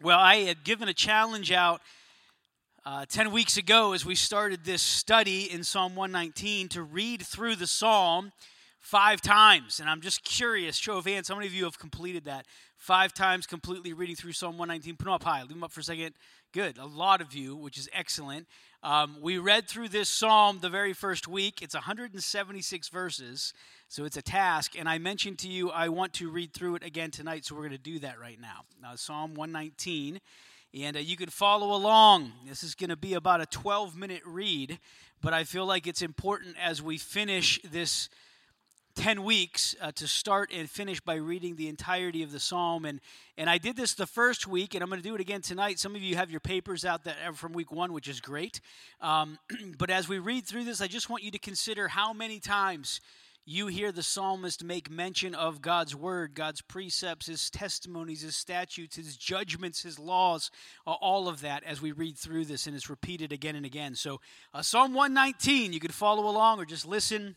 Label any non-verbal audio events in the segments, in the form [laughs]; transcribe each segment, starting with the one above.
Well, I had given a challenge out uh, 10 weeks ago as we started this study in Psalm 119 to read through the psalm five times. And I'm just curious, show of hands, how many of you have completed that? Five times completely reading through Psalm 119. Put them up high. Leave them up for a second. Good. A lot of you, which is excellent. Um, we read through this psalm the very first week. It's 176 verses, so it's a task. And I mentioned to you I want to read through it again tonight, so we're going to do that right now. Now, Psalm 119, and uh, you can follow along. This is going to be about a 12 minute read, but I feel like it's important as we finish this 10 weeks uh, to start and finish by reading the entirety of the psalm. And and i did this the first week and i'm going to do it again tonight. Some of you have your papers out that uh, from week one which is great. Um, [clears throat] but as we read through this i just want you to consider how many times you hear the psalmist make mention of god's word god's precepts his testimonies his statutes his judgments his laws uh, all of that as we read through this and it's repeated again and again. So uh, psalm 119 you could follow along or just listen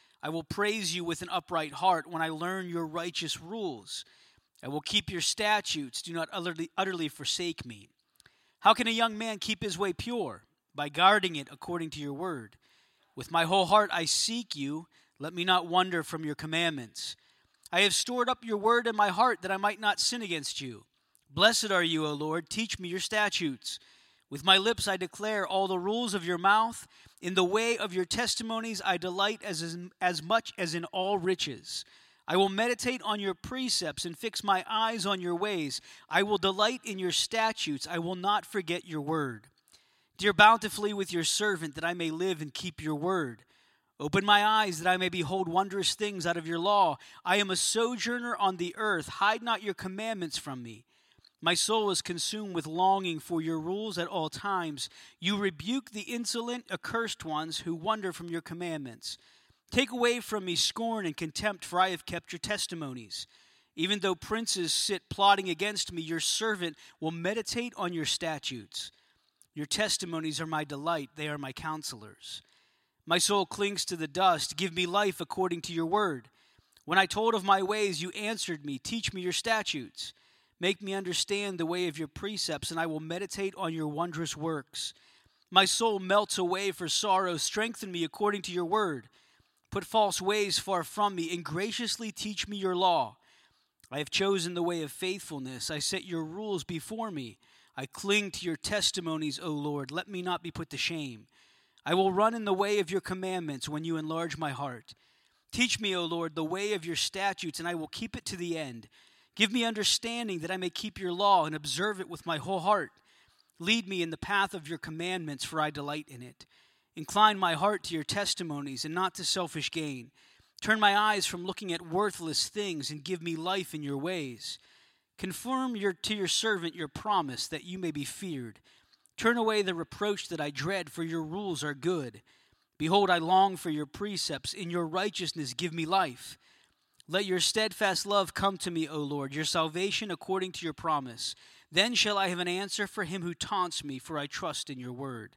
I will praise you with an upright heart when I learn your righteous rules. I will keep your statutes. Do not utterly, utterly forsake me. How can a young man keep his way pure? By guarding it according to your word. With my whole heart I seek you. Let me not wander from your commandments. I have stored up your word in my heart that I might not sin against you. Blessed are you, O Lord. Teach me your statutes. With my lips I declare all the rules of your mouth. In the way of your testimonies I delight as, as much as in all riches. I will meditate on your precepts and fix my eyes on your ways. I will delight in your statutes. I will not forget your word. Dear bountifully with your servant that I may live and keep your word. Open my eyes that I may behold wondrous things out of your law. I am a sojourner on the earth. Hide not your commandments from me. My soul is consumed with longing for your rules at all times. You rebuke the insolent, accursed ones who wander from your commandments. Take away from me scorn and contempt, for I have kept your testimonies. Even though princes sit plotting against me, your servant will meditate on your statutes. Your testimonies are my delight, they are my counselors. My soul clings to the dust. Give me life according to your word. When I told of my ways, you answered me. Teach me your statutes. Make me understand the way of your precepts, and I will meditate on your wondrous works. My soul melts away for sorrow. Strengthen me according to your word. Put false ways far from me, and graciously teach me your law. I have chosen the way of faithfulness. I set your rules before me. I cling to your testimonies, O Lord. Let me not be put to shame. I will run in the way of your commandments when you enlarge my heart. Teach me, O Lord, the way of your statutes, and I will keep it to the end. Give me understanding that I may keep your law and observe it with my whole heart. Lead me in the path of your commandments, for I delight in it. Incline my heart to your testimonies and not to selfish gain. Turn my eyes from looking at worthless things and give me life in your ways. Confirm your, to your servant your promise that you may be feared. Turn away the reproach that I dread, for your rules are good. Behold, I long for your precepts. In your righteousness, give me life. Let your steadfast love come to me, O Lord, your salvation according to your promise. Then shall I have an answer for him who taunts me, for I trust in your word.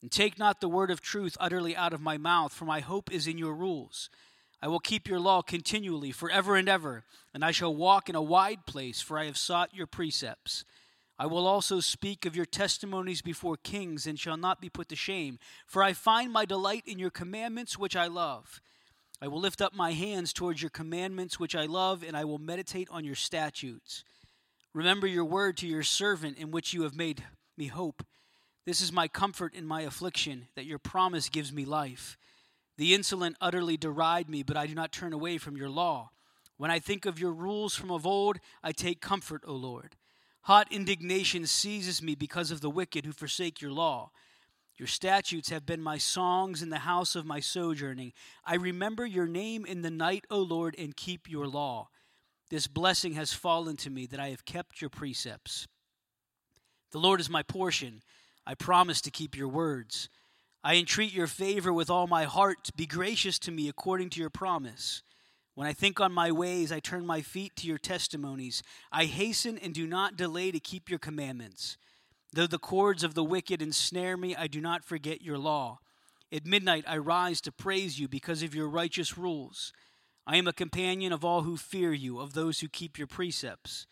And take not the word of truth utterly out of my mouth, for my hope is in your rules. I will keep your law continually, forever and ever, and I shall walk in a wide place, for I have sought your precepts. I will also speak of your testimonies before kings, and shall not be put to shame, for I find my delight in your commandments, which I love. I will lift up my hands towards your commandments, which I love, and I will meditate on your statutes. Remember your word to your servant, in which you have made me hope. This is my comfort in my affliction, that your promise gives me life. The insolent utterly deride me, but I do not turn away from your law. When I think of your rules from of old, I take comfort, O Lord. Hot indignation seizes me because of the wicked who forsake your law. Your statutes have been my songs in the house of my sojourning. I remember your name in the night, O Lord, and keep your law. This blessing has fallen to me that I have kept your precepts. The Lord is my portion. I promise to keep your words. I entreat your favor with all my heart. Be gracious to me according to your promise. When I think on my ways, I turn my feet to your testimonies. I hasten and do not delay to keep your commandments. Though the cords of the wicked ensnare me, I do not forget your law. At midnight, I rise to praise you because of your righteous rules. I am a companion of all who fear you, of those who keep your precepts.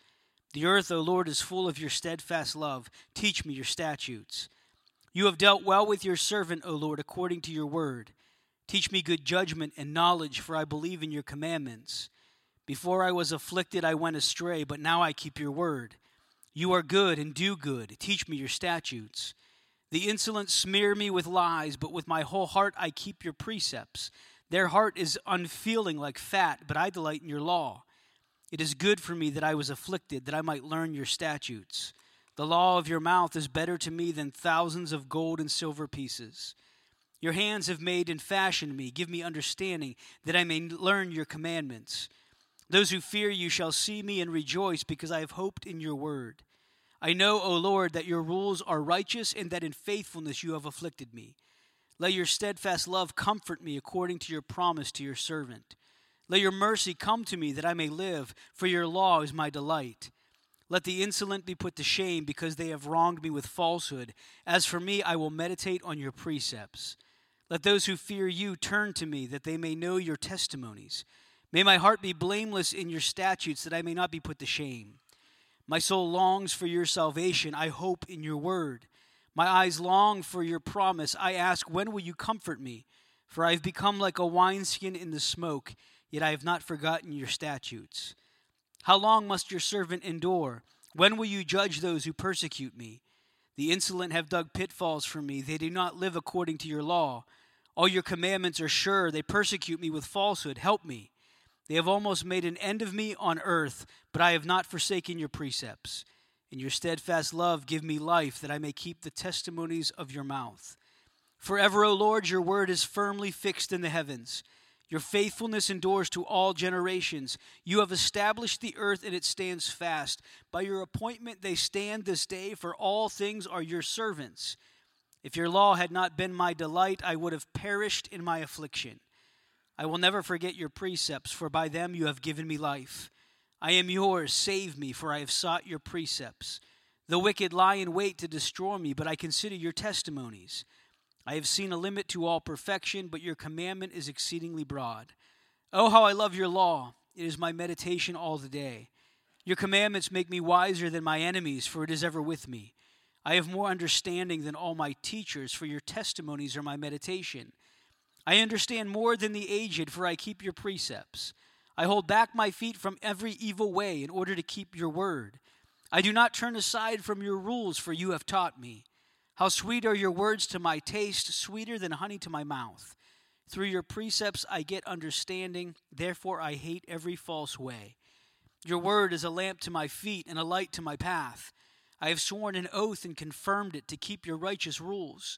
The earth, O Lord, is full of your steadfast love. Teach me your statutes. You have dealt well with your servant, O Lord, according to your word. Teach me good judgment and knowledge, for I believe in your commandments. Before I was afflicted, I went astray, but now I keep your word. You are good and do good. Teach me your statutes. The insolent smear me with lies, but with my whole heart I keep your precepts. Their heart is unfeeling like fat, but I delight in your law. It is good for me that I was afflicted, that I might learn your statutes. The law of your mouth is better to me than thousands of gold and silver pieces. Your hands have made and fashioned me. Give me understanding, that I may learn your commandments. Those who fear you shall see me and rejoice, because I have hoped in your word. I know, O Lord, that your rules are righteous, and that in faithfulness you have afflicted me. Let your steadfast love comfort me according to your promise to your servant. Let your mercy come to me that I may live, for your law is my delight. Let the insolent be put to shame because they have wronged me with falsehood. As for me, I will meditate on your precepts. Let those who fear you turn to me that they may know your testimonies. May my heart be blameless in your statutes that I may not be put to shame. My soul longs for your salvation. I hope in your word. My eyes long for your promise. I ask, when will you comfort me? For I have become like a wineskin in the smoke yet I have not forgotten your statutes. How long must your servant endure? When will you judge those who persecute me? The insolent have dug pitfalls for me. They do not live according to your law. All your commandments are sure. They persecute me with falsehood. Help me. They have almost made an end of me on earth, but I have not forsaken your precepts. In your steadfast love, give me life, that I may keep the testimonies of your mouth. Forever, O Lord, your word is firmly fixed in the heavens. Your faithfulness endures to all generations. You have established the earth and it stands fast. By your appointment they stand this day, for all things are your servants. If your law had not been my delight, I would have perished in my affliction. I will never forget your precepts, for by them you have given me life. I am yours, save me, for I have sought your precepts. The wicked lie in wait to destroy me, but I consider your testimonies. I have seen a limit to all perfection, but your commandment is exceedingly broad. Oh, how I love your law! It is my meditation all the day. Your commandments make me wiser than my enemies, for it is ever with me. I have more understanding than all my teachers, for your testimonies are my meditation. I understand more than the aged, for I keep your precepts. I hold back my feet from every evil way in order to keep your word. I do not turn aside from your rules, for you have taught me. How sweet are your words to my taste, sweeter than honey to my mouth. Through your precepts I get understanding, therefore I hate every false way. Your word is a lamp to my feet and a light to my path. I have sworn an oath and confirmed it to keep your righteous rules.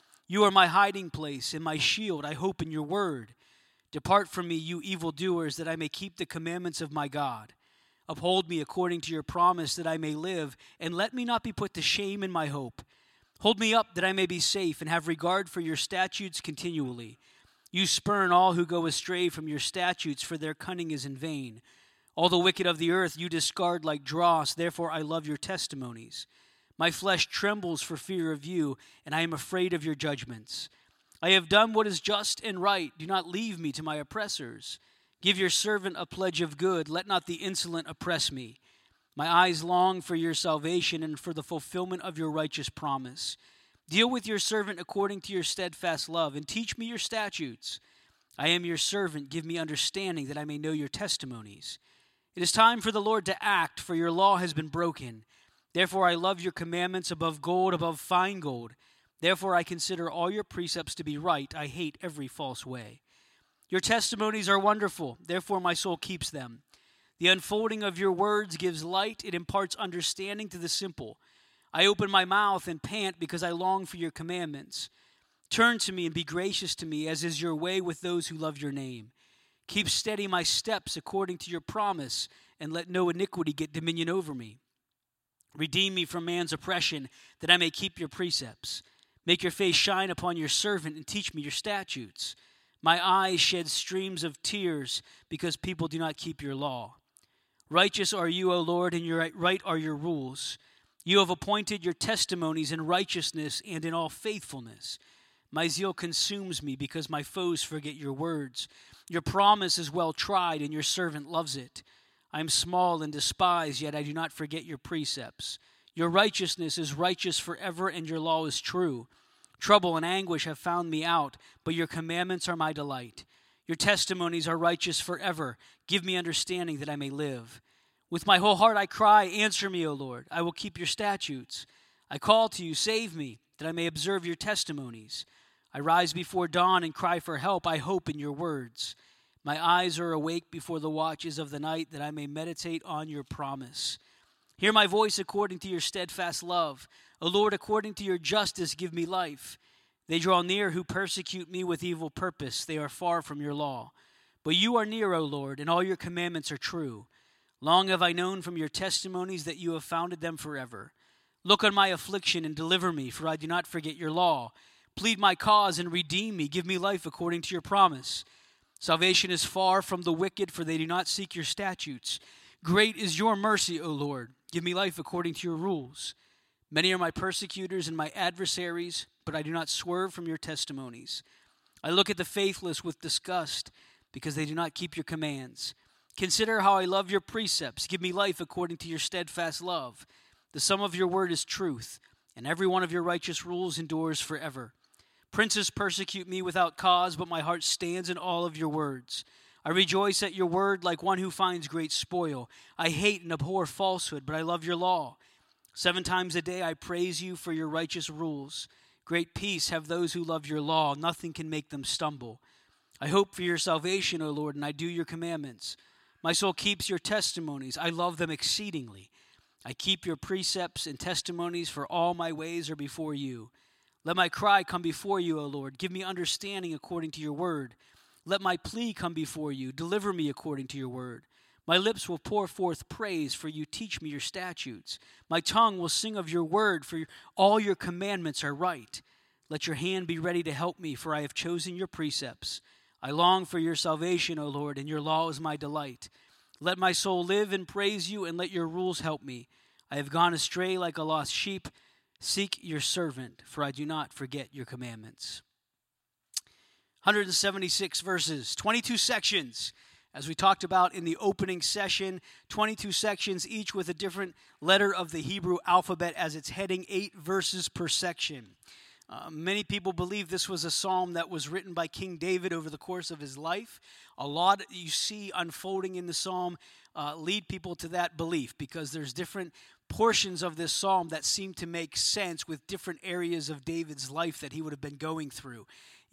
You are my hiding place and my shield. I hope in your word. Depart from me, you evildoers, that I may keep the commandments of my God. Uphold me according to your promise, that I may live, and let me not be put to shame in my hope. Hold me up that I may be safe and have regard for your statutes continually. You spurn all who go astray from your statutes, for their cunning is in vain. All the wicked of the earth you discard like dross, therefore I love your testimonies. My flesh trembles for fear of you, and I am afraid of your judgments. I have done what is just and right. Do not leave me to my oppressors. Give your servant a pledge of good. Let not the insolent oppress me. My eyes long for your salvation and for the fulfillment of your righteous promise. Deal with your servant according to your steadfast love, and teach me your statutes. I am your servant. Give me understanding that I may know your testimonies. It is time for the Lord to act, for your law has been broken. Therefore, I love your commandments above gold, above fine gold. Therefore, I consider all your precepts to be right. I hate every false way. Your testimonies are wonderful. Therefore, my soul keeps them. The unfolding of your words gives light, it imparts understanding to the simple. I open my mouth and pant because I long for your commandments. Turn to me and be gracious to me, as is your way with those who love your name. Keep steady my steps according to your promise, and let no iniquity get dominion over me. Redeem me from man's oppression, that I may keep your precepts. Make your face shine upon your servant and teach me your statutes. My eyes shed streams of tears because people do not keep your law. Righteous are you, O Lord, and your right are your rules. You have appointed your testimonies in righteousness and in all faithfulness. My zeal consumes me because my foes forget your words. Your promise is well tried, and your servant loves it. I am small and despised, yet I do not forget your precepts. Your righteousness is righteous forever, and your law is true. Trouble and anguish have found me out, but your commandments are my delight. Your testimonies are righteous forever. Give me understanding that I may live. With my whole heart I cry, Answer me, O Lord. I will keep your statutes. I call to you, Save me, that I may observe your testimonies. I rise before dawn and cry for help. I hope in your words. My eyes are awake before the watches of the night, that I may meditate on your promise. Hear my voice according to your steadfast love. O Lord, according to your justice, give me life. They draw near who persecute me with evil purpose. They are far from your law. But you are near, O Lord, and all your commandments are true. Long have I known from your testimonies that you have founded them forever. Look on my affliction and deliver me, for I do not forget your law. Plead my cause and redeem me. Give me life according to your promise. Salvation is far from the wicked, for they do not seek your statutes. Great is your mercy, O Lord. Give me life according to your rules. Many are my persecutors and my adversaries, but I do not swerve from your testimonies. I look at the faithless with disgust because they do not keep your commands. Consider how I love your precepts. Give me life according to your steadfast love. The sum of your word is truth, and every one of your righteous rules endures forever. Princes persecute me without cause, but my heart stands in all of your words. I rejoice at your word like one who finds great spoil. I hate and abhor falsehood, but I love your law. Seven times a day I praise you for your righteous rules. Great peace have those who love your law. Nothing can make them stumble. I hope for your salvation, O Lord, and I do your commandments. My soul keeps your testimonies. I love them exceedingly. I keep your precepts and testimonies, for all my ways are before you. Let my cry come before you, O Lord. Give me understanding according to your word. Let my plea come before you. Deliver me according to your word. My lips will pour forth praise, for you teach me your statutes. My tongue will sing of your word, for all your commandments are right. Let your hand be ready to help me, for I have chosen your precepts. I long for your salvation, O Lord, and your law is my delight. Let my soul live and praise you, and let your rules help me. I have gone astray like a lost sheep. Seek your servant, for I do not forget your commandments. 176 verses, 22 sections. As we talked about in the opening session, 22 sections, each with a different letter of the Hebrew alphabet as its heading, eight verses per section. Uh, many people believe this was a psalm that was written by King David over the course of his life. A lot you see unfolding in the psalm uh, lead people to that belief because there's different portions of this psalm that seem to make sense with different areas of David's life that he would have been going through.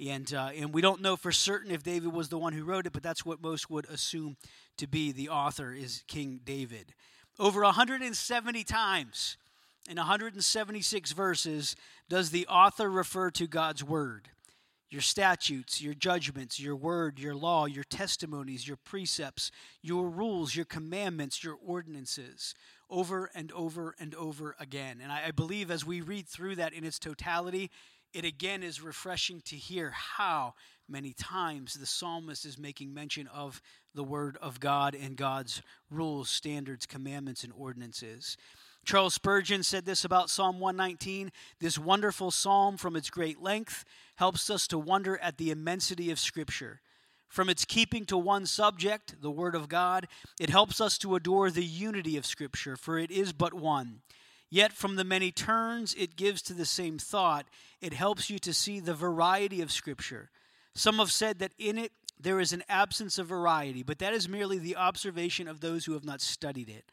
And, uh, and we don't know for certain if David was the one who wrote it, but that's what most would assume to be the author is King David. Over 170 times in 176 verses does the author refer to God's word. Your statutes, your judgments, your word, your law, your testimonies, your precepts, your rules, your commandments, your ordinances, over and over and over again. And I, I believe as we read through that in its totality, it again is refreshing to hear how many times the psalmist is making mention of the word of God and God's rules, standards, commandments, and ordinances. Charles Spurgeon said this about Psalm 119 This wonderful psalm, from its great length, helps us to wonder at the immensity of Scripture. From its keeping to one subject, the Word of God, it helps us to adore the unity of Scripture, for it is but one. Yet, from the many turns it gives to the same thought, it helps you to see the variety of Scripture. Some have said that in it there is an absence of variety, but that is merely the observation of those who have not studied it.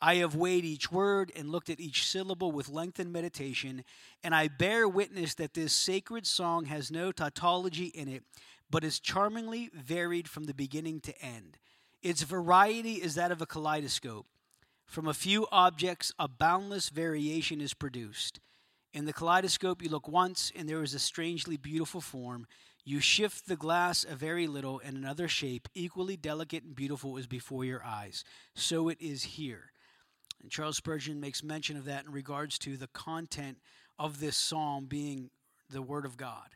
I have weighed each word and looked at each syllable with lengthened meditation, and I bear witness that this sacred song has no tautology in it, but is charmingly varied from the beginning to end. Its variety is that of a kaleidoscope. From a few objects, a boundless variation is produced. In the kaleidoscope, you look once, and there is a strangely beautiful form. You shift the glass a very little, and another shape, equally delicate and beautiful, is before your eyes. So it is here. And Charles Spurgeon makes mention of that in regards to the content of this psalm being the Word of God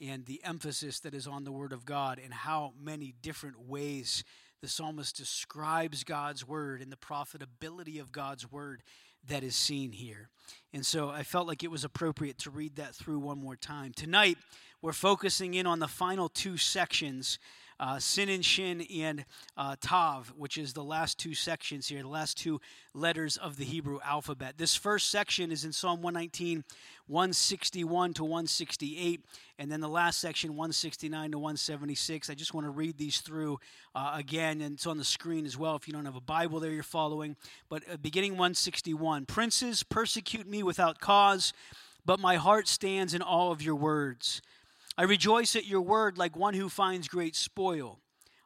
and the emphasis that is on the Word of God and how many different ways the psalmist describes God's Word and the profitability of God's Word that is seen here. And so I felt like it was appropriate to read that through one more time. Tonight, we're focusing in on the final two sections uh, Sin and Shin and uh, Tav, which is the last two sections here, the last two letters of the Hebrew alphabet. This first section is in Psalm 119, 161 to 168, and then the last section, 169 to 176. I just want to read these through uh, again, and it's on the screen as well if you don't have a Bible there you're following. But uh, beginning 161 Princes persecute me without cause, but my heart stands in awe of your words. I rejoice at your word like one who finds great spoil.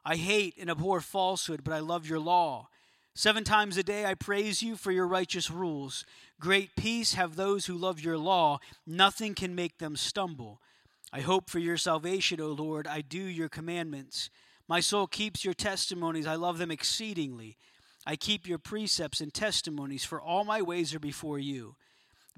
I hate and abhor falsehood, but I love your law. Seven times a day I praise you for your righteous rules. Great peace have those who love your law. Nothing can make them stumble. I hope for your salvation, O Lord. I do your commandments. My soul keeps your testimonies. I love them exceedingly. I keep your precepts and testimonies, for all my ways are before you.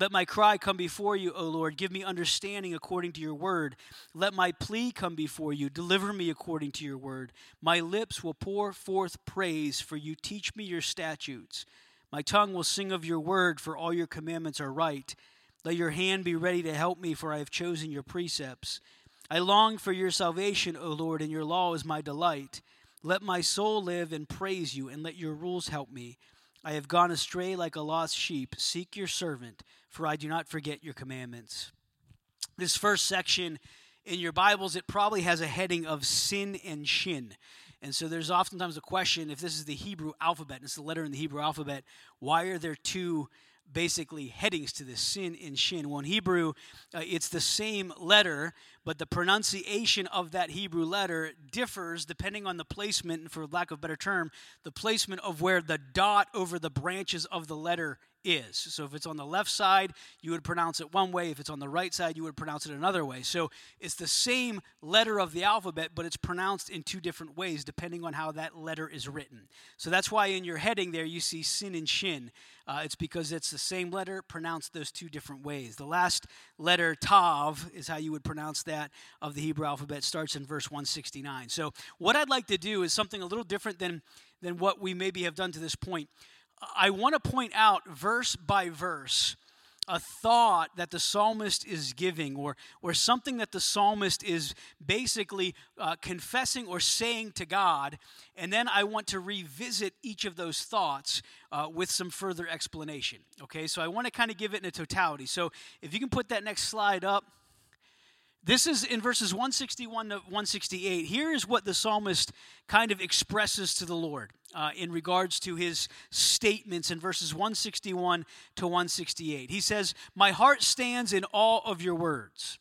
Let my cry come before you, O Lord. Give me understanding according to your word. Let my plea come before you. Deliver me according to your word. My lips will pour forth praise, for you teach me your statutes. My tongue will sing of your word, for all your commandments are right. Let your hand be ready to help me, for I have chosen your precepts. I long for your salvation, O Lord, and your law is my delight. Let my soul live and praise you, and let your rules help me. I have gone astray like a lost sheep. Seek your servant, for I do not forget your commandments. This first section in your Bibles, it probably has a heading of sin and shin. And so there's oftentimes a question if this is the Hebrew alphabet, and it's the letter in the Hebrew alphabet, why are there two basically headings to this sin in shin. Well, in Hebrew, uh, it's the same letter, but the pronunciation of that Hebrew letter differs depending on the placement, and for lack of better term, the placement of where the dot over the branches of the letter is. So if it's on the left side, you would pronounce it one way. If it's on the right side, you would pronounce it another way. So it's the same letter of the alphabet, but it's pronounced in two different ways depending on how that letter is written. So that's why in your heading there you see sin and shin. Uh, it's because it's the same letter pronounced those two different ways. The last letter, tav, is how you would pronounce that of the Hebrew alphabet, starts in verse 169. So what I'd like to do is something a little different than, than what we maybe have done to this point. I want to point out verse by verse a thought that the psalmist is giving or, or something that the psalmist is basically uh, confessing or saying to God. And then I want to revisit each of those thoughts uh, with some further explanation. Okay, so I want to kind of give it in a totality. So if you can put that next slide up. This is in verses 161 to 168. Here is what the psalmist kind of expresses to the Lord uh, in regards to his statements in verses 161 to 168. He says, My heart stands in awe of your words.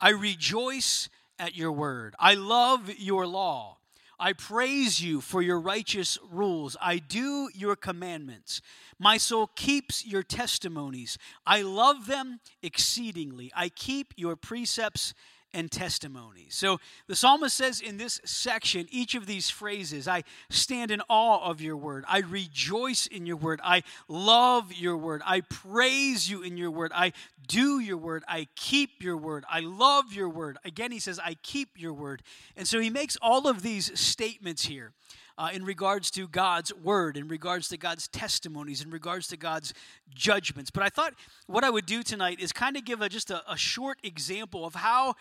I rejoice at your word. I love your law. I praise you for your righteous rules. I do your commandments. My soul keeps your testimonies. I love them exceedingly. I keep your precepts and testimonies. So the psalmist says in this section, each of these phrases, I stand in awe of your word. I rejoice in your word. I love your word. I praise you in your word. I do your word. I keep your word. I love your word. Again, he says, I keep your word. And so he makes all of these statements here. Uh, in regards to God's word, in regards to God's testimonies, in regards to God's judgments. But I thought what I would do tonight is kind of give a, just a, a short example of how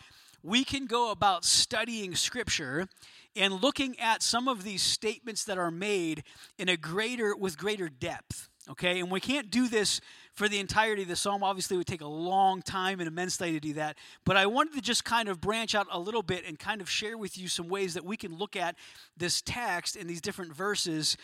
we can go about studying Scripture and looking at some of these statements that are made in a greater with greater depth okay and we can't do this for the entirety of the psalm obviously it would take a long time and immensely to do that but i wanted to just kind of branch out a little bit and kind of share with you some ways that we can look at this text and these different verses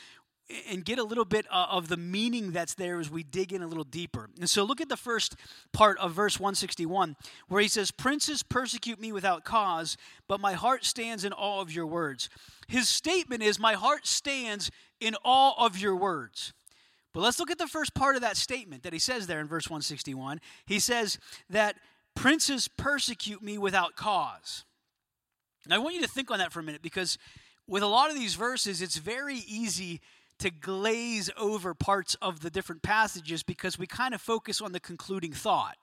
and get a little bit uh, of the meaning that's there as we dig in a little deeper. And so look at the first part of verse 161 where he says, Princes persecute me without cause, but my heart stands in awe of your words. His statement is, My heart stands in awe of your words. But let's look at the first part of that statement that he says there in verse 161. He says that princes persecute me without cause. Now, I want you to think on that for a minute because with a lot of these verses, it's very easy to glaze over parts of the different passages because we kind of focus on the concluding thought.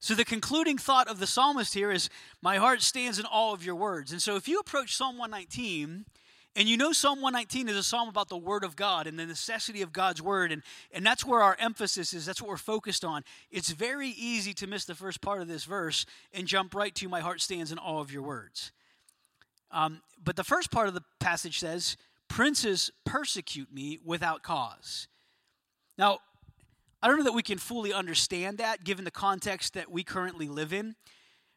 So, the concluding thought of the psalmist here is, My heart stands in all of your words. And so, if you approach Psalm 119, and you know Psalm 119 is a psalm about the Word of God and the necessity of God's Word, and, and that's where our emphasis is, that's what we're focused on. It's very easy to miss the first part of this verse and jump right to, My heart stands in all of your words. Um, but the first part of the passage says, Princes persecute me without cause. Now, I don't know that we can fully understand that given the context that we currently live in,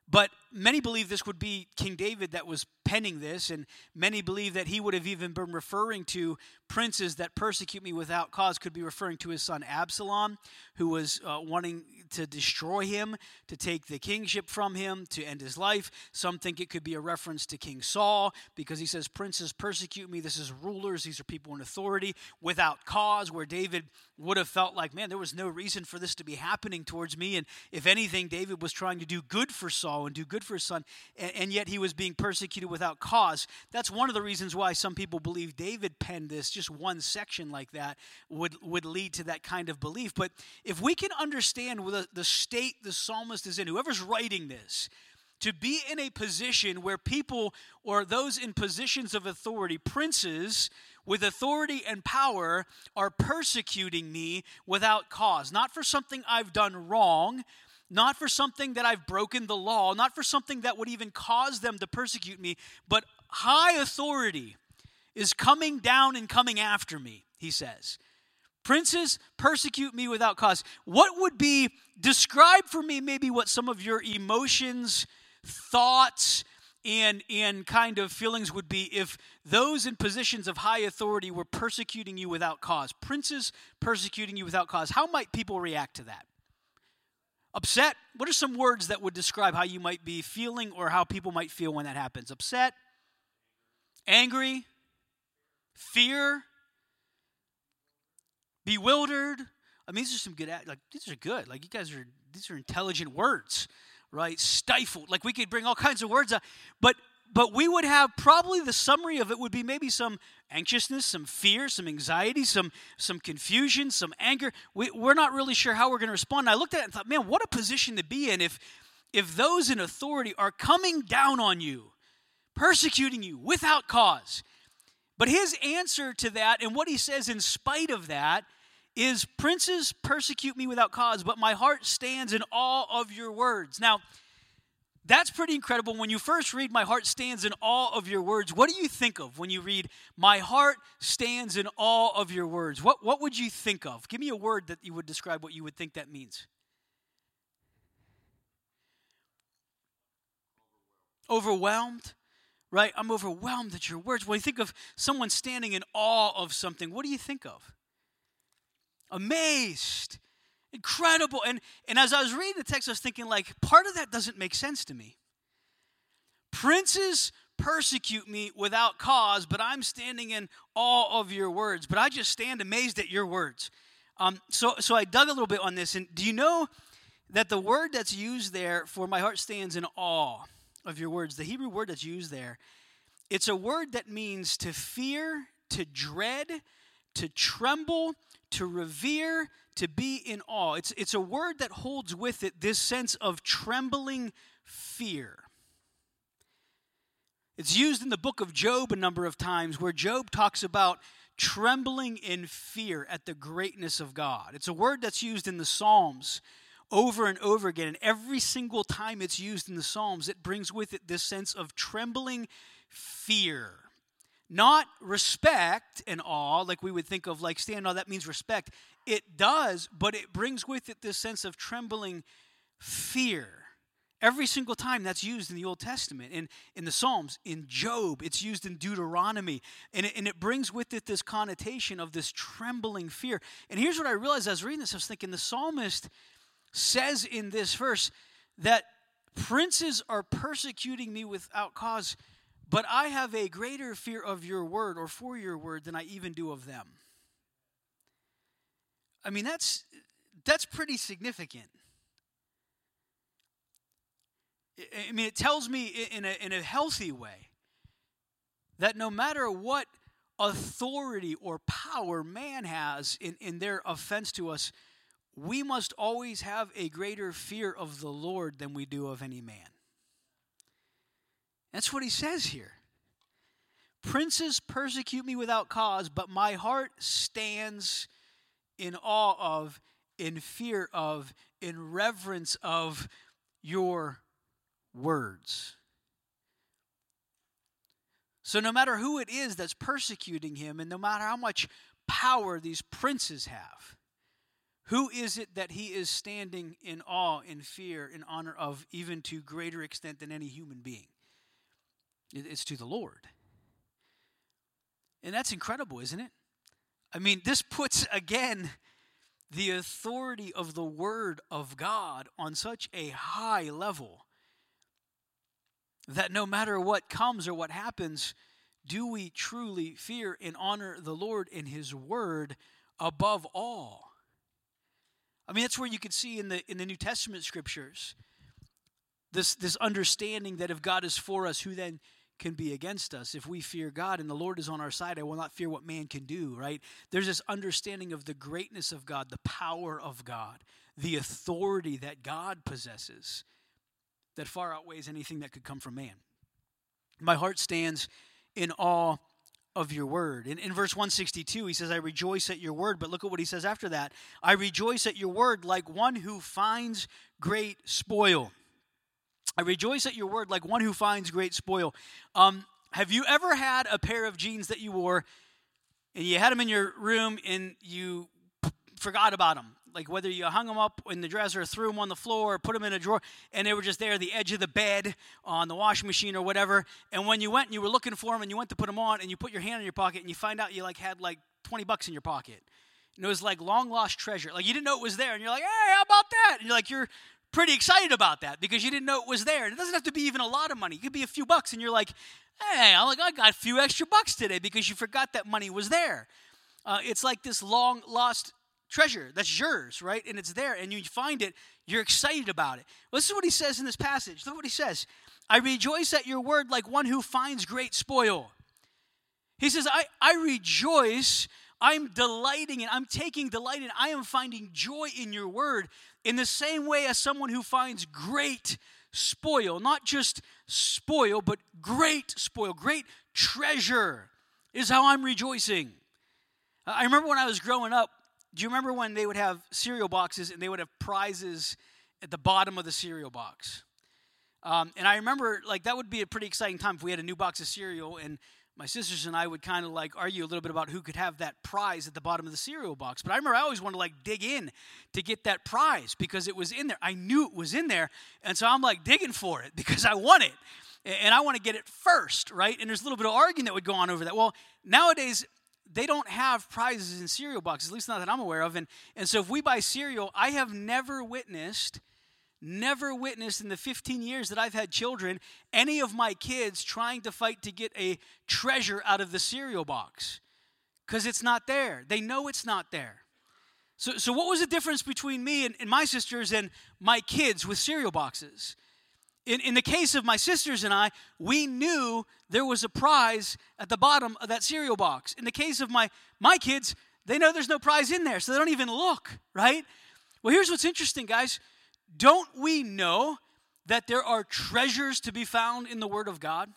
but many believe this would be King David that was penning this, and many believe that he would have even been referring to princes that persecute me without cause, could be referring to his son Absalom, who was uh, wanting to destroy him, to take the kingship from him, to end his life. Some think it could be a reference to King Saul, because he says, Princes persecute me. This is rulers, these are people in authority without cause, where David would have felt like, man, there was no reason for this to be happening towards me. And if anything, David was trying to do good for Saul and do good for his son, and, and yet he was being persecuted without cause. That's one of the reasons why some people believe David penned this, just one section like that would, would lead to that kind of belief. But if we can understand the, the state the psalmist is in, whoever's writing this, to be in a position where people or those in positions of authority, princes with authority and power, are persecuting me without cause. Not for something I've done wrong, not for something that I've broken the law, not for something that would even cause them to persecute me, but high authority is coming down and coming after me, he says. Princes persecute me without cause. What would be, describe for me maybe what some of your emotions, thoughts, and, and kind of feelings would be if those in positions of high authority were persecuting you without cause. Princes persecuting you without cause. How might people react to that? Upset? What are some words that would describe how you might be feeling or how people might feel when that happens? Upset? Angry? Fear? Bewildered? I mean, these are some good, like, these are good. Like, you guys are, these are intelligent words, right? Stifled. Like, we could bring all kinds of words up. But but we would have probably the summary of it would be maybe some anxiousness, some fear, some anxiety, some some confusion, some anger. We, we're not really sure how we're going to respond. And I looked at it and thought, man, what a position to be in if if those in authority are coming down on you, persecuting you without cause. But his answer to that, and what he says in spite of that, is princes persecute me without cause, but my heart stands in awe of your words. Now, that's pretty incredible. When you first read, My heart stands in awe of your words, what do you think of when you read, My heart stands in awe of your words? What, what would you think of? Give me a word that you would describe what you would think that means. Overwhelmed, right? I'm overwhelmed at your words. When you think of someone standing in awe of something, what do you think of? Amazed, incredible. And, and as I was reading the text, I was thinking, like, part of that doesn't make sense to me. Princes persecute me without cause, but I'm standing in awe of your words. But I just stand amazed at your words. Um, so, so I dug a little bit on this. And do you know that the word that's used there for my heart stands in awe of your words, the Hebrew word that's used there, it's a word that means to fear, to dread, to tremble, to revere, to be in awe. It's, it's a word that holds with it this sense of trembling fear. It's used in the book of Job a number of times where Job talks about trembling in fear at the greatness of God. It's a word that's used in the Psalms over and over again. And every single time it's used in the Psalms, it brings with it this sense of trembling fear. Not respect and awe, like we would think of like stand awe, that means respect. It does, but it brings with it this sense of trembling fear. Every single time that's used in the Old Testament, in, in the Psalms, in Job, it's used in Deuteronomy, and it, and it brings with it this connotation of this trembling fear. And here's what I realized as I was reading this I was thinking the psalmist says in this verse that princes are persecuting me without cause, but I have a greater fear of your word or for your word than I even do of them. I mean, that's, that's pretty significant. I mean, it tells me in a, in a healthy way that no matter what authority or power man has in, in their offense to us, we must always have a greater fear of the Lord than we do of any man. That's what he says here. Princes persecute me without cause, but my heart stands in awe of, in fear of, in reverence of your words. So, no matter who it is that's persecuting him, and no matter how much power these princes have, who is it that he is standing in awe, in fear, in honor of, even to greater extent than any human being? It's to the Lord. And that's incredible, isn't it? I mean, this puts again the authority of the Word of God on such a high level that no matter what comes or what happens, do we truly fear and honor the Lord in His Word above all? I mean, that's where you can see in the in the New Testament scriptures this this understanding that if God is for us, who then can be against us? If we fear God and the Lord is on our side, I will not fear what man can do. Right? There's this understanding of the greatness of God, the power of God, the authority that God possesses that far outweighs anything that could come from man. My heart stands in awe of your word. In, in verse 162, he says, I rejoice at your word. But look at what he says after that I rejoice at your word like one who finds great spoil. I rejoice at your word like one who finds great spoil. Um, have you ever had a pair of jeans that you wore and you had them in your room and you forgot about them? like whether you hung them up in the dresser, threw them on the floor, put them in a drawer, and they were just there, the edge of the bed, on the washing machine or whatever. And when you went and you were looking for them and you went to put them on and you put your hand in your pocket and you find out you like had like 20 bucks in your pocket. And it was like long lost treasure. Like you didn't know it was there and you're like, hey, how about that? And you're like, you're pretty excited about that because you didn't know it was there. And it doesn't have to be even a lot of money. It could be a few bucks and you're like, hey, I'm like, I got a few extra bucks today because you forgot that money was there. Uh, it's like this long lost treasure that's yours, right? And it's there, and you find it, you're excited about it. Well, this is what he says in this passage. Look what he says I rejoice at your word like one who finds great spoil. He says, I, I rejoice, I'm delighting in, I'm taking delight in, I am finding joy in your word in the same way as someone who finds great spoil, not just spoil, but great spoil, great treasure is how I'm rejoicing. I remember when I was growing up, do you remember when they would have cereal boxes and they would have prizes at the bottom of the cereal box? Um, and I remember like that would be a pretty exciting time if we had a new box of cereal and my sisters and I would kind of like argue a little bit about who could have that prize at the bottom of the cereal box. But I remember I always wanted to like dig in to get that prize because it was in there. I knew it was in there. And so I'm like digging for it [laughs] because I want it. And I want to get it first, right? And there's a little bit of arguing that would go on over that. Well, nowadays, they don't have prizes in cereal boxes, at least not that I'm aware of. And, and so if we buy cereal, I have never witnessed, never witnessed in the 15 years that I've had children, any of my kids trying to fight to get a treasure out of the cereal box because it's not there. They know it's not there. So, so what was the difference between me and, and my sisters and my kids with cereal boxes? in, in the case of my sisters and I, we knew there was a prize at the bottom of that cereal box. In the case of my, my kids, they know there's no prize in there, so they don't even look, right? Well, here's what's interesting, guys. Don't we know that there are treasures to be found in the Word of God?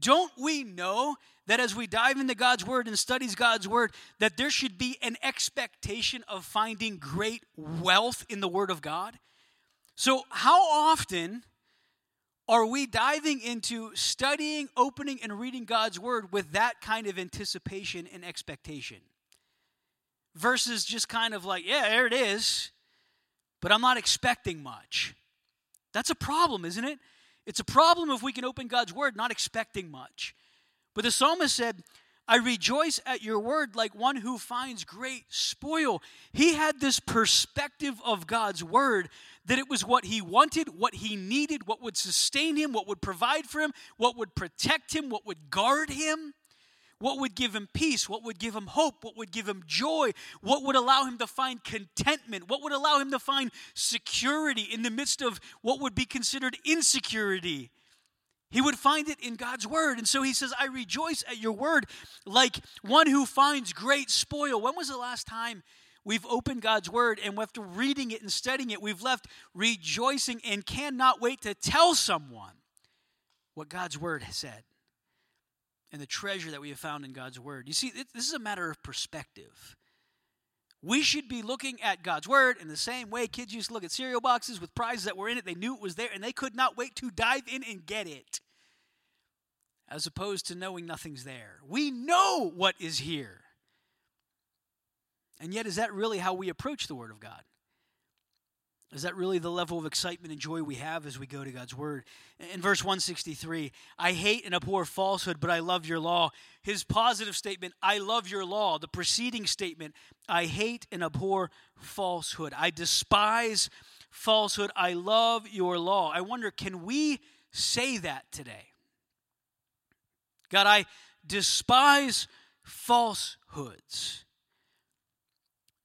Don't we know that as we dive into God's Word and studies God's Word, that there should be an expectation of finding great wealth in the Word of God? So, how often are we diving into studying, opening, and reading God's Word with that kind of anticipation and expectation? Versus just kind of like, yeah, there it is, but I'm not expecting much. That's a problem, isn't it? It's a problem if we can open God's word not expecting much. But the psalmist said, I rejoice at your word like one who finds great spoil. He had this perspective of God's word that it was what he wanted, what he needed, what would sustain him, what would provide for him, what would protect him, what would guard him, what would give him peace, what would give him hope, what would give him joy, what would allow him to find contentment, what would allow him to find security in the midst of what would be considered insecurity. He would find it in God's word. And so he says, I rejoice at your word like one who finds great spoil. When was the last time we've opened God's word and after reading it and studying it, we've left rejoicing and cannot wait to tell someone what God's word has said and the treasure that we have found in God's word? You see, this is a matter of perspective. We should be looking at God's Word in the same way kids used to look at cereal boxes with prizes that were in it. They knew it was there and they could not wait to dive in and get it, as opposed to knowing nothing's there. We know what is here. And yet, is that really how we approach the Word of God? Is that really the level of excitement and joy we have as we go to God's Word? In verse 163, I hate and abhor falsehood, but I love your law. His positive statement, I love your law. The preceding statement, I hate and abhor falsehood. I despise falsehood. I love your law. I wonder, can we say that today? God, I despise falsehoods.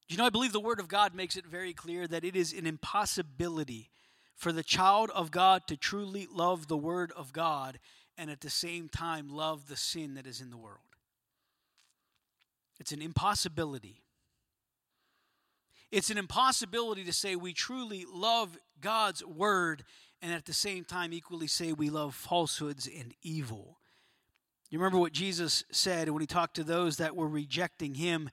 You know, I believe the Word of God makes it very clear that it is an impossibility for the child of God to truly love the Word of God and at the same time love the sin that is in the world. It's an impossibility. It's an impossibility to say we truly love God's Word and at the same time equally say we love falsehoods and evil. You remember what Jesus said when he talked to those that were rejecting him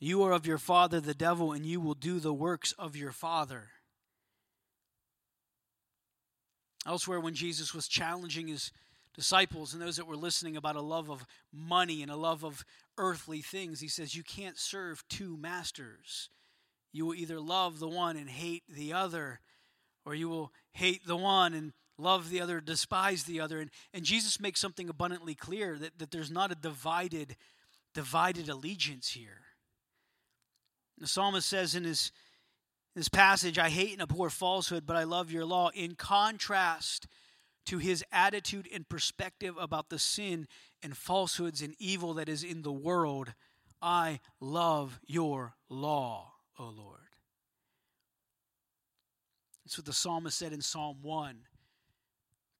you are of your father, the devil, and you will do the works of your father. Elsewhere, when Jesus was challenging his disciples and those that were listening about a love of money and a love of earthly things, he says, You can't serve two masters. You will either love the one and hate the other, or you will hate the one and love the other, despise the other. And, and Jesus makes something abundantly clear that, that there's not a divided, divided allegiance here. The psalmist says in his, this passage, I hate and abhor falsehood, but I love your law, in contrast to his attitude and perspective about the sin and falsehoods and evil that is in the world. I love your law, O Lord. That's what the psalmist said in Psalm 1.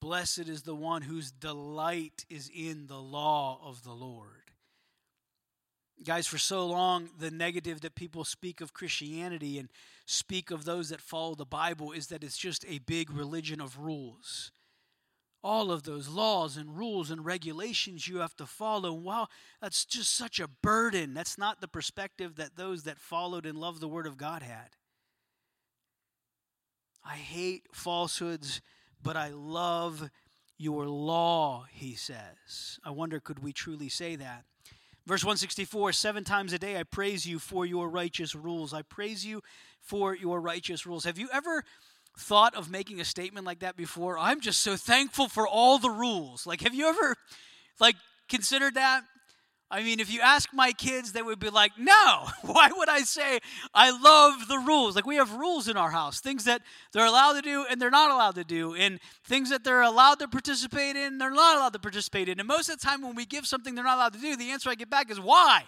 Blessed is the one whose delight is in the law of the Lord. Guys, for so long, the negative that people speak of Christianity and speak of those that follow the Bible is that it's just a big religion of rules. All of those laws and rules and regulations you have to follow. Wow, that's just such a burden. That's not the perspective that those that followed and loved the Word of God had. I hate falsehoods, but I love your law, he says. I wonder, could we truly say that? Verse 164 Seven times a day I praise you for your righteous rules. I praise you for your righteous rules. Have you ever thought of making a statement like that before? I'm just so thankful for all the rules. Like, have you ever, like, considered that? I mean, if you ask my kids, they would be like, no. [laughs] Why would I say I love the rules? Like, we have rules in our house, things that they're allowed to do and they're not allowed to do, and things that they're allowed to participate in, they're not allowed to participate in. And most of the time, when we give something they're not allowed to do, the answer I get back is, why?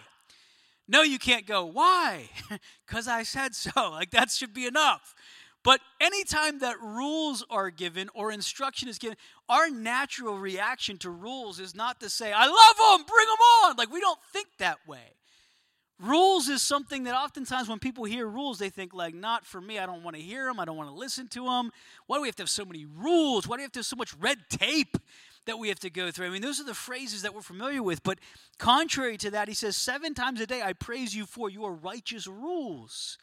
No, you can't go, why? [laughs] Because I said so. Like, that should be enough. But anytime that rules are given or instruction is given, our natural reaction to rules is not to say, I love them, bring them on. Like, we don't think that way. Rules is something that oftentimes when people hear rules, they think, like, not for me. I don't want to hear them. I don't want to listen to them. Why do we have to have so many rules? Why do we have to have so much red tape that we have to go through? I mean, those are the phrases that we're familiar with. But contrary to that, he says, Seven times a day I praise you for your righteous rules.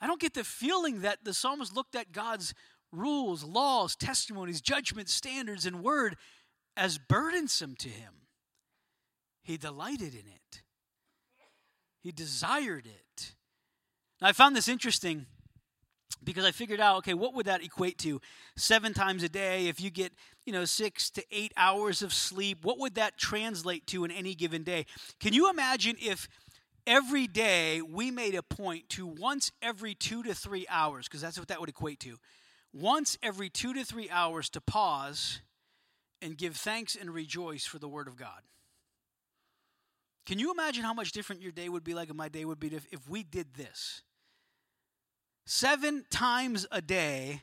I don't get the feeling that the psalmist looked at God's rules, laws, testimonies, judgments, standards, and word as burdensome to him. He delighted in it, he desired it. Now, I found this interesting. because I figured out, okay, what would that equate to? Seven times a day, if you get, you know, six to eight hours of sleep, what would that translate to in any given day? Can you imagine if every day we made a point to once every two to three hours, because that's what that would equate to, once every two to three hours to pause and give thanks and rejoice for the Word of God? Can you imagine how much different your day would be like and my day would be if, if we did this? Seven times a day,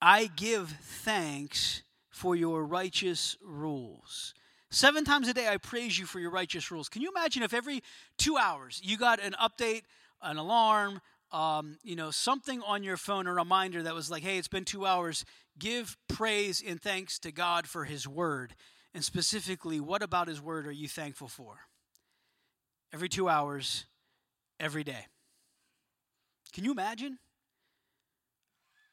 I give thanks for your righteous rules. Seven times a day, I praise you for your righteous rules. Can you imagine if every two hours you got an update, an alarm, um, you know, something on your phone, a reminder that was like, hey, it's been two hours. Give praise and thanks to God for His word. And specifically, what about His word are you thankful for? Every two hours, every day. Can you imagine?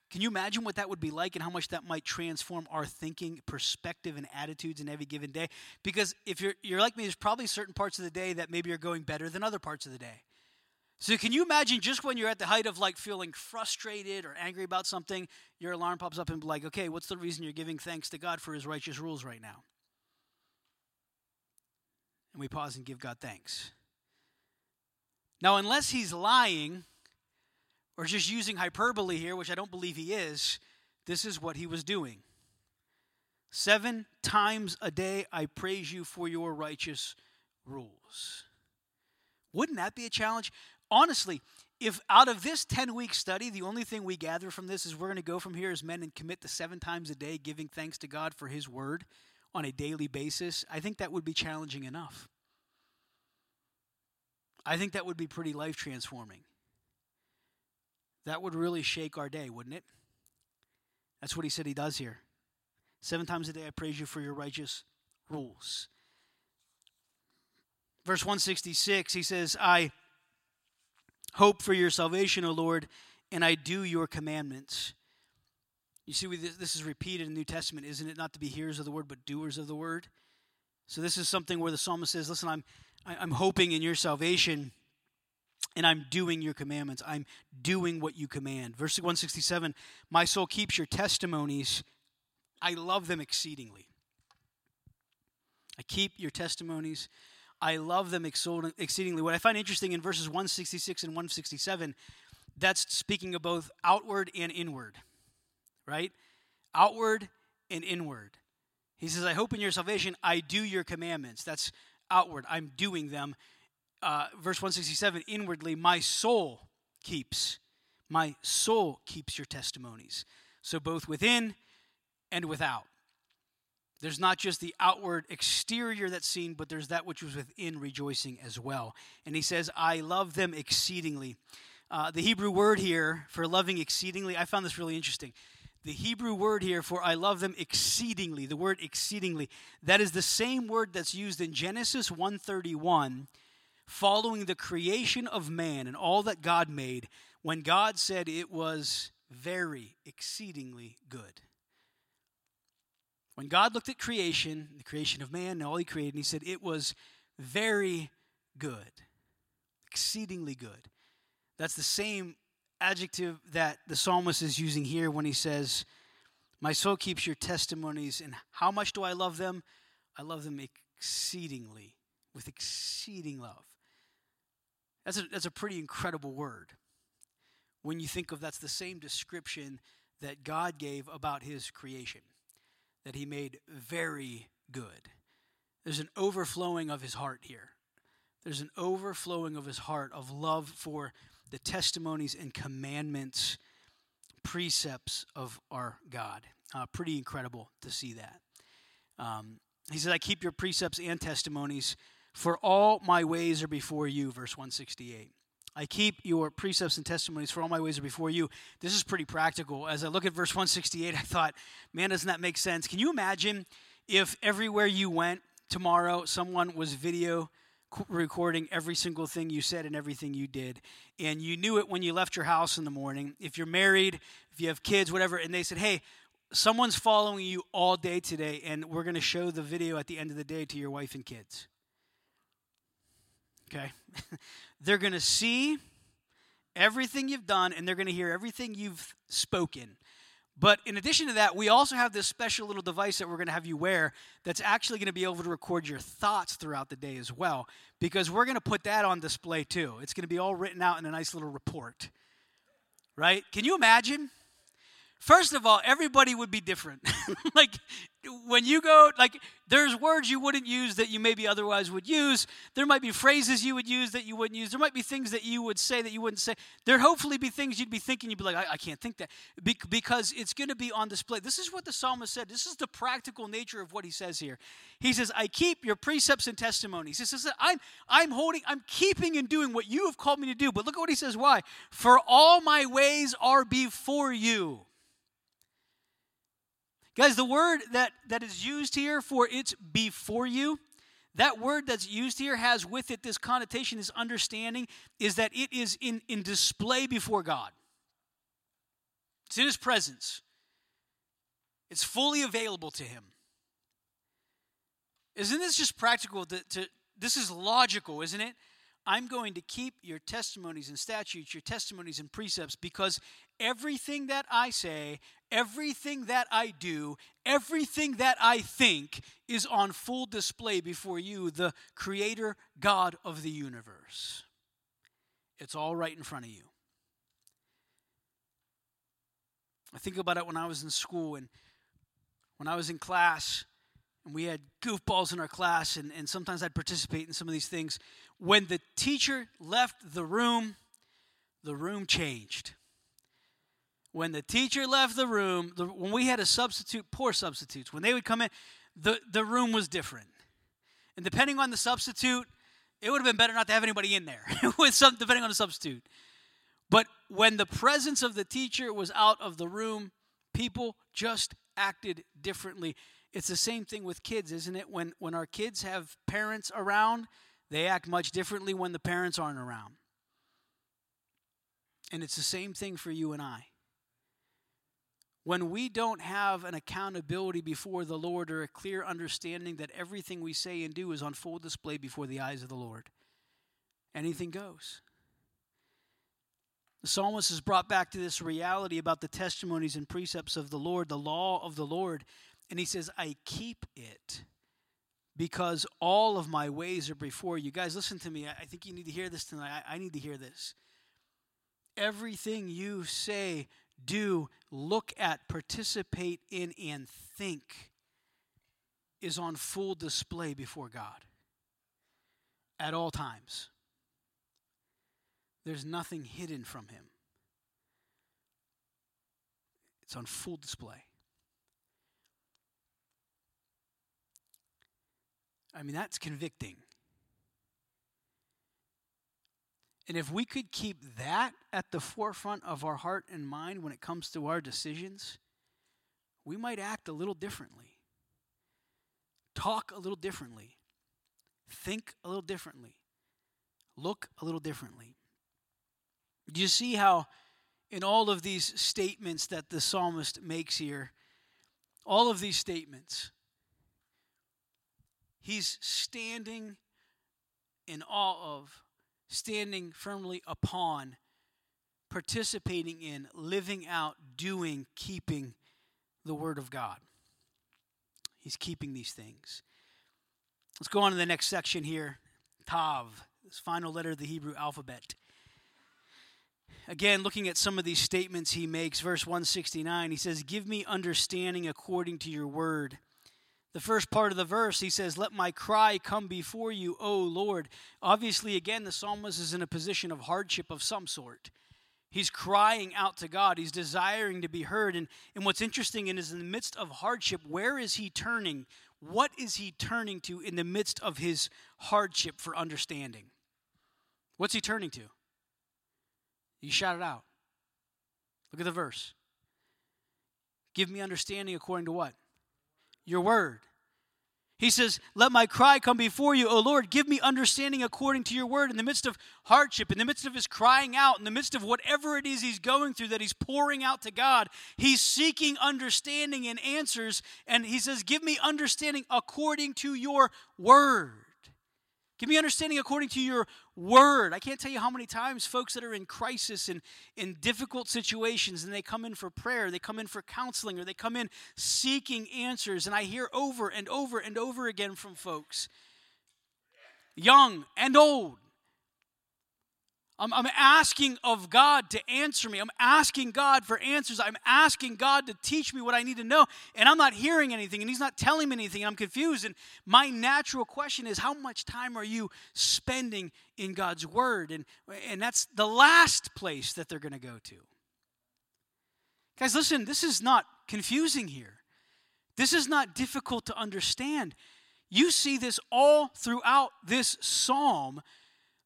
Can you imagine what that would be like and how much that might transform our thinking, perspective, and attitudes in every given day? Because if you're, you're like me, there's probably certain parts of the day that maybe are going better than other parts of the day. So can you imagine just when you're at the height of like feeling frustrated or angry about something, your alarm pops up and be like, okay, what's the reason you're giving thanks to God for his righteous rules right now? And we pause and give God thanks. Now, unless he's lying, or just using hyperbole here, which I don't believe he is, this is what he was doing. Seven times a day I praise you for your righteous rules. Wouldn't that be a challenge? Honestly, if out of this 10 week study, the only thing we gather from this is we're going to go from here as men and commit to seven times a day giving thanks to God for his word on a daily basis, I think that would be challenging enough. I think that would be pretty life transforming. That would really shake our day, wouldn't it? That's what he said he does here. Seven times a day I praise you for your righteous rules. Verse 166, he says, I hope for your salvation, O Lord, and I do your commandments. You see, this is repeated in the New Testament, isn't it? Not to be hearers of the word, but doers of the word. So this is something where the psalmist says, Listen, I'm, I'm hoping in your salvation and I'm doing your commandments. I'm doing what you command. Verse 167 My soul keeps your testimonies. I love them exceedingly. I keep your testimonies. I love them exceedingly. What I find interesting in verses 166 and 167, that's speaking of both outward and inward, right? Outward and inward. He says, I hope in your salvation, I do your commandments. That's outward. I'm doing them uh, verse 167 inwardly, my soul keeps. My soul keeps your testimonies. So both within and without. There's not just the outward exterior that's seen, but there's that which was within rejoicing as well. And he says, I love them exceedingly. Uh, the Hebrew word here for loving exceedingly, I found this really interesting. The Hebrew word here for I love them exceedingly, the word exceedingly, that is the same word that's used in Genesis 131 following the creation of man and all that God made, when God said it was very exceedingly good. When God looked at creation, the creation of man and all he created, and he said it was very good, exceedingly good. That's the same adjective that the psalmist is using here when he says, My soul keeps your testimonies, and how much do I love them? I love them exceedingly, with exceeding love. That's a, that's a pretty incredible word. When you think of that's the same description that God gave about his creation, that he made very good. There's an overflowing of his heart here. There's an overflowing of his heart of love for the testimonies and commandments, precepts of our God. Uh, pretty incredible to see that. Um, he says, I keep your precepts and testimonies for all my ways are before you, verse 168. I keep your precepts and testimonies, for all my ways are before you. This is pretty practical. As I look at verse 168, I thought, man, doesn't that make sense? Can you imagine if everywhere you went tomorrow, someone was video recording every single thing you said and everything you did. And you knew it when you left your house in the morning. If you're married, if you have kids, whatever, and they said, hey, someone's following you all day today, and we're going to show the video at the end of the day to your wife and kids okay? [laughs] They're going to see everything you've done, and they're going to hear everything you've spoken. But in addition to that, we also have this special little device that we're going to have you wear that's actually going to be able to record your thoughts throughout the day as well, because we're going to put that on display too. It's going to be all written out in a nice little report. Right? Can you imagine? First of all, everybody would be different. [laughs] like when you go, like there's words you wouldn't use that you maybe otherwise would use. There might be phrases you would use that you wouldn't use. There might be things that you would say that you wouldn't say. There'd hopefully be things you'd be thinking, you'd be like, I, I can't think that. Be- because it's going to be on display. This is what the psalmist said. This is the practical nature of what he says here. He says, I keep your precepts and testimonies. He says, I'm, I'm holding, I'm keeping and doing what you have called me to do. But look at what he says, why? For all my ways are before you. Guys, the word that, that is used here for it's before you, that word that's used here has with it this connotation, this understanding, is that it is in, in display before God. It's in his presence. It's fully available to him. Isn't this just practical? To, to, this is logical, isn't it? I'm going to keep your testimonies and statutes, your testimonies and precepts, because everything that I say, everything that I do, everything that I think is on full display before you, the Creator God of the universe. It's all right in front of you. I think about it when I was in school and when I was in class and we had goofballs in our class, and, and sometimes I'd participate in some of these things. When the teacher left the room, the room changed. When the teacher left the room, the, when we had a substitute, poor substitutes, when they would come in, the, the room was different. And depending on the substitute, it would have been better not to have anybody in there, [laughs] with some, depending on the substitute. But when the presence of the teacher was out of the room, people just acted differently. It's the same thing with kids, isn't it? When, when our kids have parents around, they act much differently when the parents aren't around. And it's the same thing for you and I. When we don't have an accountability before the Lord or a clear understanding that everything we say and do is on full display before the eyes of the Lord, anything goes. The psalmist is brought back to this reality about the testimonies and precepts of the Lord, the law of the Lord, and he says, I keep it because all of my ways are before you. Guys, listen to me. I think you need to hear this tonight. I, need to hear this. Everything you say, do, look at, participate in, and think is on full display before God at all times. There's nothing hidden from Him, it's on full display. I mean, that's convicting. And if we could keep that at the forefront of our heart and mind when it comes to our decisions, we might act a little differently, talk a little differently, think a little differently, look a little differently. Do you see how, in all of these statements that the psalmist makes here, all of these statements, He's standing in awe of, standing firmly upon, participating in, living out, doing, keeping the Word of God. He's keeping these things. Let's go on to the next section here. Tav, this final letter of the Hebrew alphabet. Again, looking at some of these statements he makes, verse 169, he says, Give me understanding according to your word. The first part of the verse, he says, Let my cry come before you, O Lord. Obviously, again, the psalmist is in a position of hardship of some sort. He's crying out to God. He's desiring to be heard. And, and what's interesting is in the midst of hardship, where is he turning? What is he turning to in the midst of his hardship for understanding? What's he turning to? You shout it out. Look at the verse. Give me understanding according to what? Your word. He says, Let my cry come before you, O Lord. Give me understanding according to your word. In the midst of hardship, in the midst of his crying out, in the midst of whatever it is he's going through that he's pouring out to God, he's seeking understanding and answers. And he says, Give me understanding according to your word. Give me understanding according to your word. I can't tell you how many times folks that are in crisis and in difficult situations and they come in for prayer, they come in for counseling, or they come in seeking answers. And I hear over and over and over again from folks, young and old, I'm, I'm asking of God to answer me. I'm asking God for answers. I'm asking God to teach me what I need to know. And I'm not hearing anything, and He's not telling me anything. I'm confused. And my natural question is how much time are you spending in God's Word? And, and that's the last place that they're going to go to. Guys, listen, this is not confusing here. This is not difficult to understand. You see this all throughout this psalm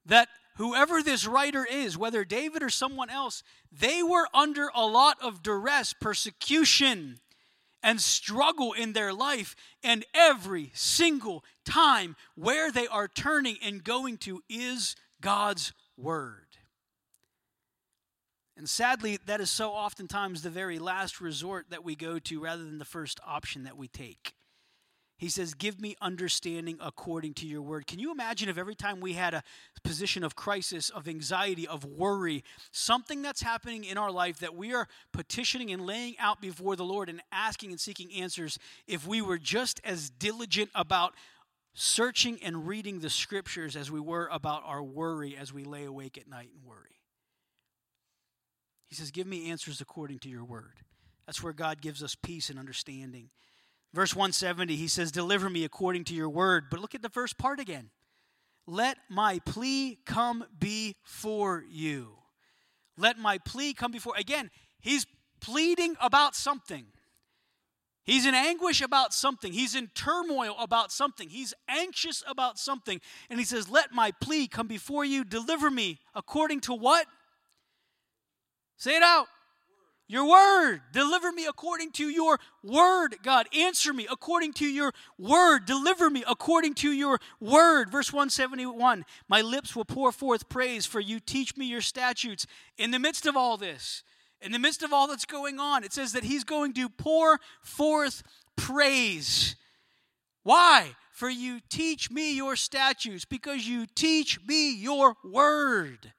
that whoever this writer is, whether David or someone else, they were under a lot of duress, persecution, and struggle in their life. And every single time where they are turning and going to is God's Word. And sadly, that is so oftentimes the very last resort that we go to rather than the first option that we take. He says, Give me understanding according to your word. Can you imagine if every time we had a position of crisis, of anxiety, of worry, something that's happening in our life that we are petitioning and laying out before the Lord and asking and seeking answers, if we were just as diligent about searching and reading the scriptures as we were about our worry as we lay awake at night and worry? He says, Give me answers according to your word. That's where God gives us peace and understanding. Verse 170, he says, Deliver me according to your word. But look at the first part again. Let my plea come before you. Let my plea come before. Again, he's pleading about something. He's in anguish about something. He's in turmoil about something. He's anxious about something. And he says, Let my plea come before you. Deliver me according to what? Say it out. Your word. Deliver me according to your word, God. Answer me according to your word. Deliver me according to your word. Verse 171 My lips will pour forth praise, for you teach me your statutes. In the midst of all this, in the midst of all that's going on, it says that He's going to pour forth praise. Why? For you teach me your statutes, because you teach me your word.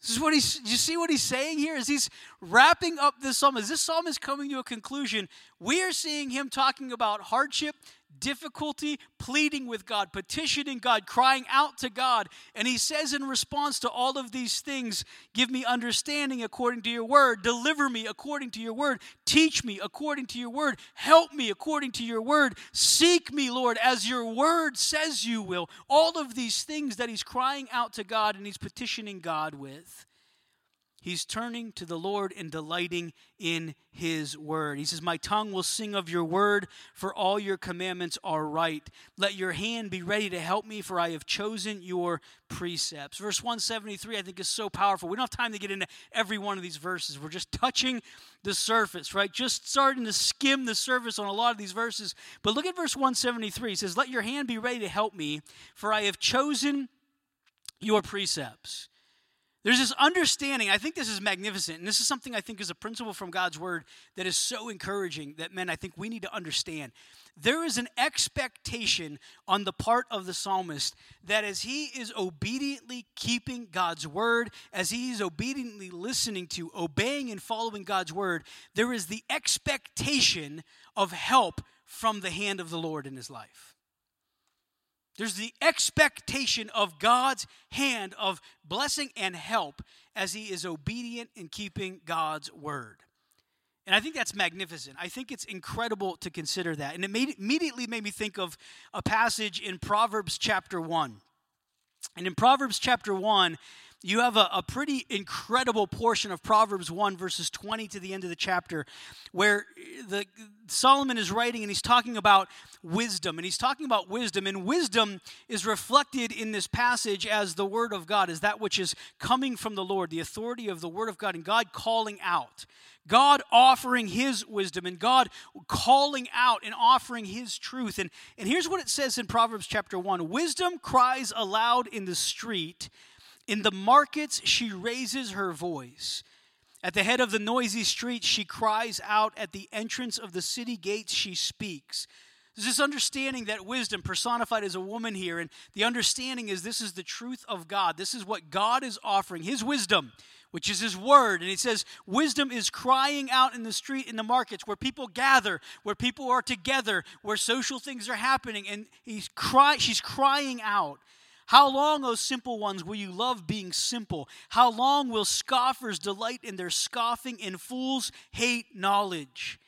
This is what he's, you see what he's saying here? Is he's wrapping up this psalm. As this psalm is coming to a conclusion, we are seeing him talking about hardship, difficulty, pleading with God, petitioning God, crying out to God. And he says in response to all of these things, Give me understanding according to your word, deliver me according to your word, teach me according to your word, help me according to your word, seek me, Lord, as your word says you will. All of these things that he's crying out to God and he's petitioning God with. He's turning to the Lord and delighting in his word. He says, My tongue will sing of your word, for all your commandments are right. Let your hand be ready to help me, for I have chosen your precepts. Verse 173, I think, is so powerful. We don't have time to get into every one of these verses. We're just touching the surface, right? Just starting to skim the surface on a lot of these verses. But look at verse 173. He says, Let your hand be ready to help me, for I have chosen your precepts. There's this understanding, I think this is magnificent, and this is something I think is a principle from God's word that is so encouraging that, men, I think we need to understand. There is an expectation on the part of the psalmist that as he is obediently keeping God's word, as he is obediently listening to, obeying, and following God's word, there is the expectation of help from the hand of the Lord in his life. There's the expectation of God's hand of blessing and help as he is obedient in keeping God's word. And I think that's magnificent. I think it's incredible to consider that. And it made, immediately made me think of a passage in Proverbs chapter 1. And in Proverbs chapter 1, you have a, a, pretty incredible portion of Proverbs 1, verses 20 to the end of the chapter, where the, Solomon is writing and he's talking about wisdom. And he's talking about wisdom. And wisdom is reflected in this passage as the Word of God, as that which is coming from the Lord, the authority of the Word of God, and God calling out. God offering His wisdom and God calling out and offering His truth. And, and here's what it says in Proverbs chapter 1 Wisdom cries aloud in the street in the markets, she raises her voice. At the head of the noisy street, she cries out. At the entrance of the city gates, she speaks. There's this understanding that wisdom, personified as a woman here, and the understanding is this is the truth of God. This is what God is offering, His wisdom, which is His word. And He says, wisdom is crying out in the street, in the markets, where people gather, where people are together, where social things are happening. And he's cry, she's crying out. How long, O simple ones, will you love being simple? How long will scoffers delight in their scoffing and fools hate knowledge?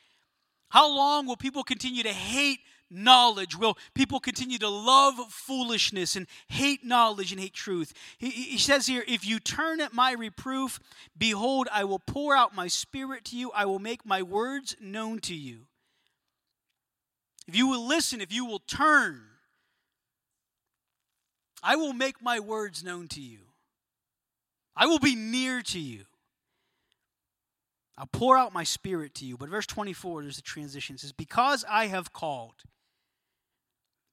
How long will people continue to hate knowledge? Will people continue to love foolishness and hate knowledge and hate truth? He, he, says here, If you turn at my reproof, behold, I will pour out my spirit to you, I will make my words known to you. If you will listen, if you will turn, I will make my words known to you. I will be near to you. I'll pour out my spirit to you. But verse 24, there's a transition. It says, Because I have called,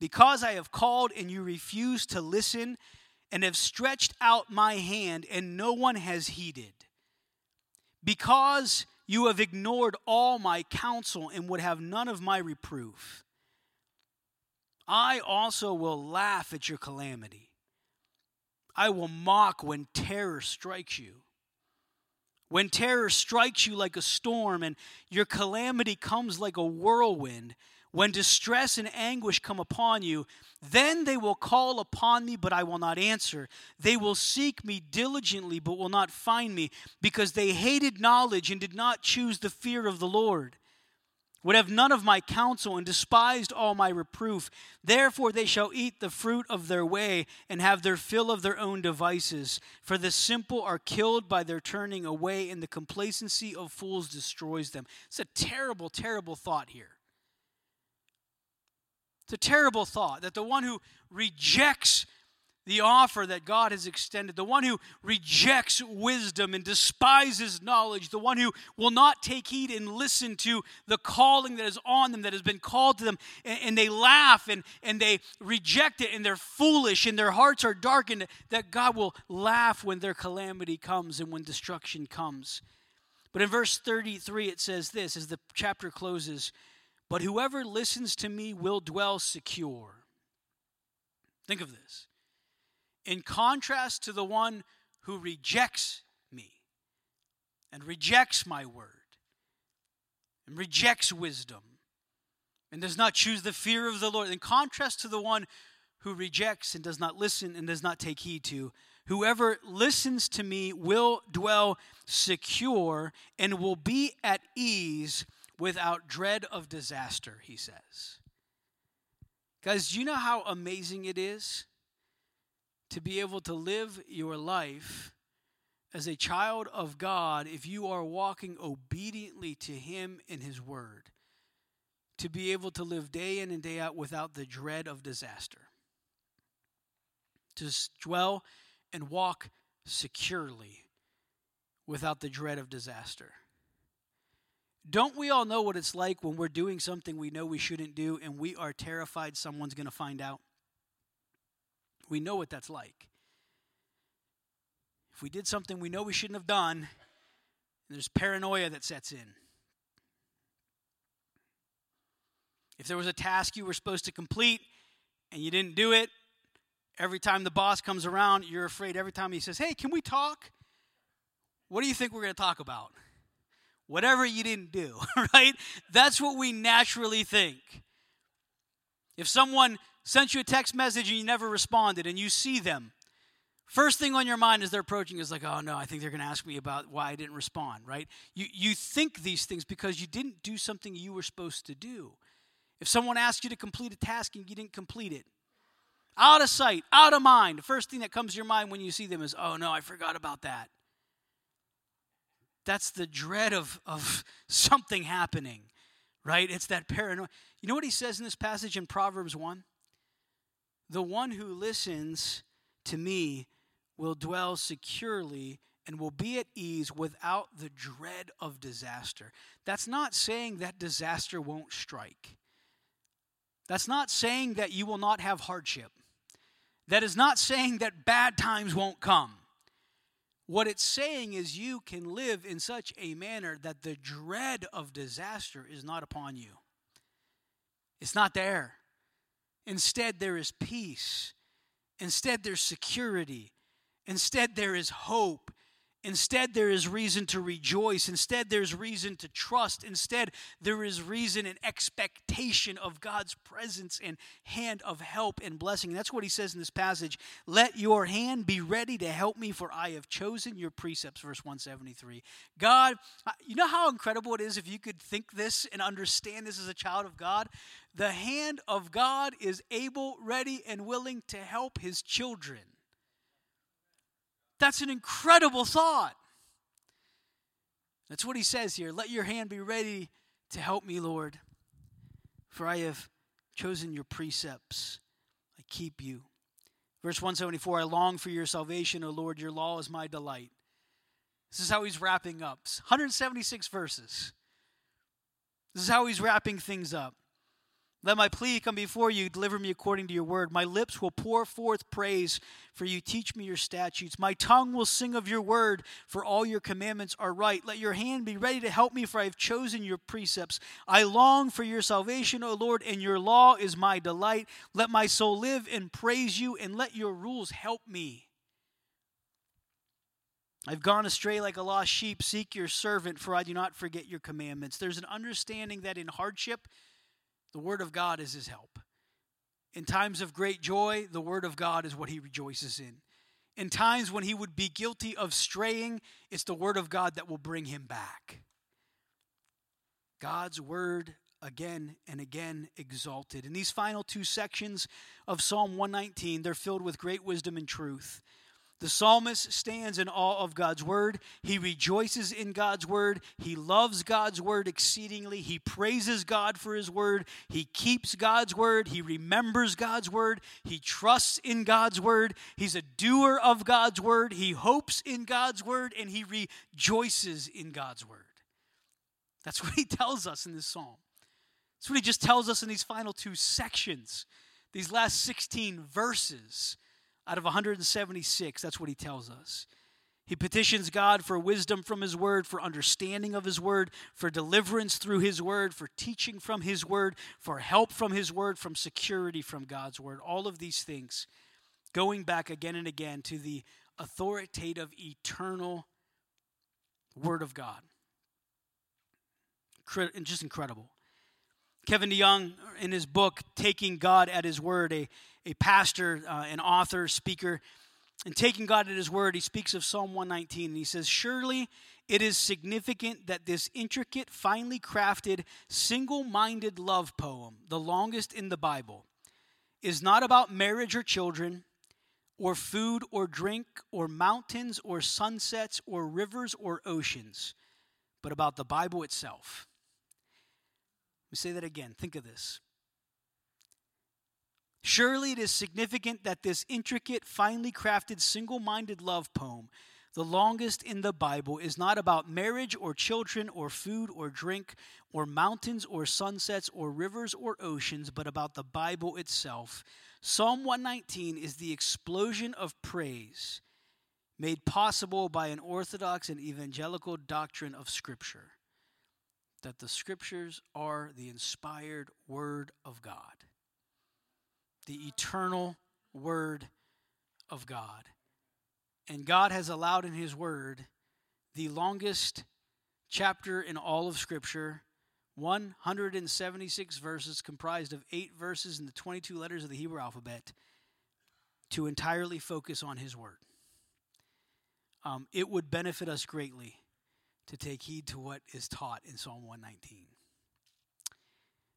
because I have called and you refuse to listen, and have stretched out my hand and no one has heeded. Because you have ignored all my counsel and would have none of my reproof. I also will laugh at your calamity. I will mock when terror strikes you. When terror strikes you like a storm and your calamity comes like a whirlwind, when distress and anguish come upon you, then they will call upon me, but I will not answer. They will seek me diligently, but will not find me, because they hated knowledge and did not choose the fear of the Lord would have none of my counsel and despised all my reproof. Therefore they shall eat the fruit of their way and have their fill of their own devices. For the simple are killed by their turning away, and the complacency of fools destroys them. It's a terrible, terrible thought here. It's a terrible thought that the one who rejects the offer that God has extended, the one who rejects wisdom and despises knowledge, the one who will not take heed and listen to the calling that is on them, that has been called to them, and, and they laugh and, and they reject it and they're foolish and their hearts are darkened, that God will laugh when their calamity comes and when destruction comes. But in verse 33, it says this as the chapter closes But whoever listens to me will dwell secure. Think of this in contrast to the one who rejects me and rejects my word and rejects wisdom and does not choose the fear of the Lord, in contrast to the one who rejects and does not listen and does not take heed to, whoever listens to me will dwell secure and will be at ease without dread of disaster, he says. Guys, do you know how amazing it is to be able to live your life as a child of God if you are walking obediently to Him in His Word. To be able to live day in and day out without the dread of disaster. To dwell and walk securely without the dread of disaster. Don't we all know what it's like when we're doing something we know we shouldn't do and we are terrified someone's going to find out? We know what that's like. If we did something we know we shouldn't have done, there's paranoia that sets in. If there was a task you were supposed to complete and you didn't do it, every time the boss comes around, you're afraid every time he says, Hey, can we talk? What do you think we're going to talk about? Whatever you didn't do, [laughs] right? That's what we naturally think. If someone sent you a text message and you never responded and you see them, first thing on your mind as they're approaching is like, oh no, I think they're going to ask me about why I didn't respond, right? You, you think these things because you didn't do something you were supposed to do. If someone asks you to complete a task and you didn't complete it, out of sight, out of mind, the first thing that comes to your mind when you see them is, oh no, I forgot about that. That's the dread of, of [laughs] something happening, right? It's that paranoia. You know what he says in this passage in Proverbs 1? The one who listens to me will dwell securely and will be at ease without the dread of disaster. That's not saying that disaster won't strike. That's not saying that you will not have hardship. That is not saying that bad times won't come. What it's saying is you can live in such a manner that the dread of disaster is not upon you. It's not there. Instead, there is peace. Instead, there's security. Instead, there is hope. Instead, there is reason to rejoice. Instead, there's reason to trust. Instead, there is reason and expectation of God's presence and hand of help and blessing. That's what he says in this passage. Let your hand be ready to help me, for I have chosen your precepts. Verse 173. God, uh, you know how incredible it is if you could think this and understand this as a child of God? The hand of God is able, ready, and willing to help his children. That's an incredible thought. That's what he says here. Let your hand be ready to help me, Lord, for I have chosen your precepts. I keep you. Verse 174 I long for your salvation, O Lord. Your law is my delight. This is how he's wrapping up 176 verses. This is how he's wrapping things up. Let my plea come before you. Deliver me according to your word. My lips will pour forth praise, for you teach me your statutes. My tongue will sing of your word, for all your commandments are right. Let your hand be ready to help me, for I have chosen your precepts. I long for your salvation, O Lord, and your law is my delight. Let my soul live and praise you, and let your rules help me. I've gone astray like a lost sheep. Seek your servant, for I do not forget your commandments. There's an understanding that in hardship, the Word of God is his help. In times of great joy, the Word of God is what he rejoices in. In times when he would be guilty of straying, it's the Word of God that will bring him back. God's Word again and again exalted. In these final two sections of Psalm 119, they're filled with great wisdom and truth. The psalmist stands in awe of God's word. He rejoices in God's word. He loves God's word exceedingly. He praises God for his word. He keeps God's word. He remembers God's word. He trusts in God's word. He's a doer of God's word. He hopes in God's word and he rejoices in God's word. That's [laughs] what he tells us in this psalm. That's what he just tells us in these final two sections, these last 16 verses out of 176. That's what he tells us. He petitions God for wisdom from His Word, for understanding of His Word, for deliverance through His Word, for teaching from His Word, for help from His Word, from security from God's Word. All of these things going back again and again to the authoritative, eternal Word of God. Just incredible. Kevin DeYoung, in his book, Taking God at His Word, a a pastor, uh, an author, speaker, and taking God at His word, he speaks of Psalm 119, and he says, Surely it is significant that this intricate, finely crafted, single minded love poem, the longest in the Bible, is not about marriage or children, or food or drink, or mountains or sunsets, or rivers or oceans, but about the Bible itself. Let me say that again. Think of this. Surely it is significant that this intricate, finely crafted, single minded love poem, the longest in the Bible, is not about marriage or children or food or drink or mountains or sunsets or rivers or oceans, but about the Bible itself. Psalm 119 is the explosion of praise made possible by an orthodox and evangelical doctrine of Scripture that the Scriptures are the inspired Word of God the eternal Word of God. And God has allowed in His Word the longest chapter in all of Scripture, 176 verses, comprised of eight verses in the 22 letters of the Hebrew alphabet, to entirely focus on His Word. Um, it would benefit us greatly to take heed to what is taught in Psalm 119.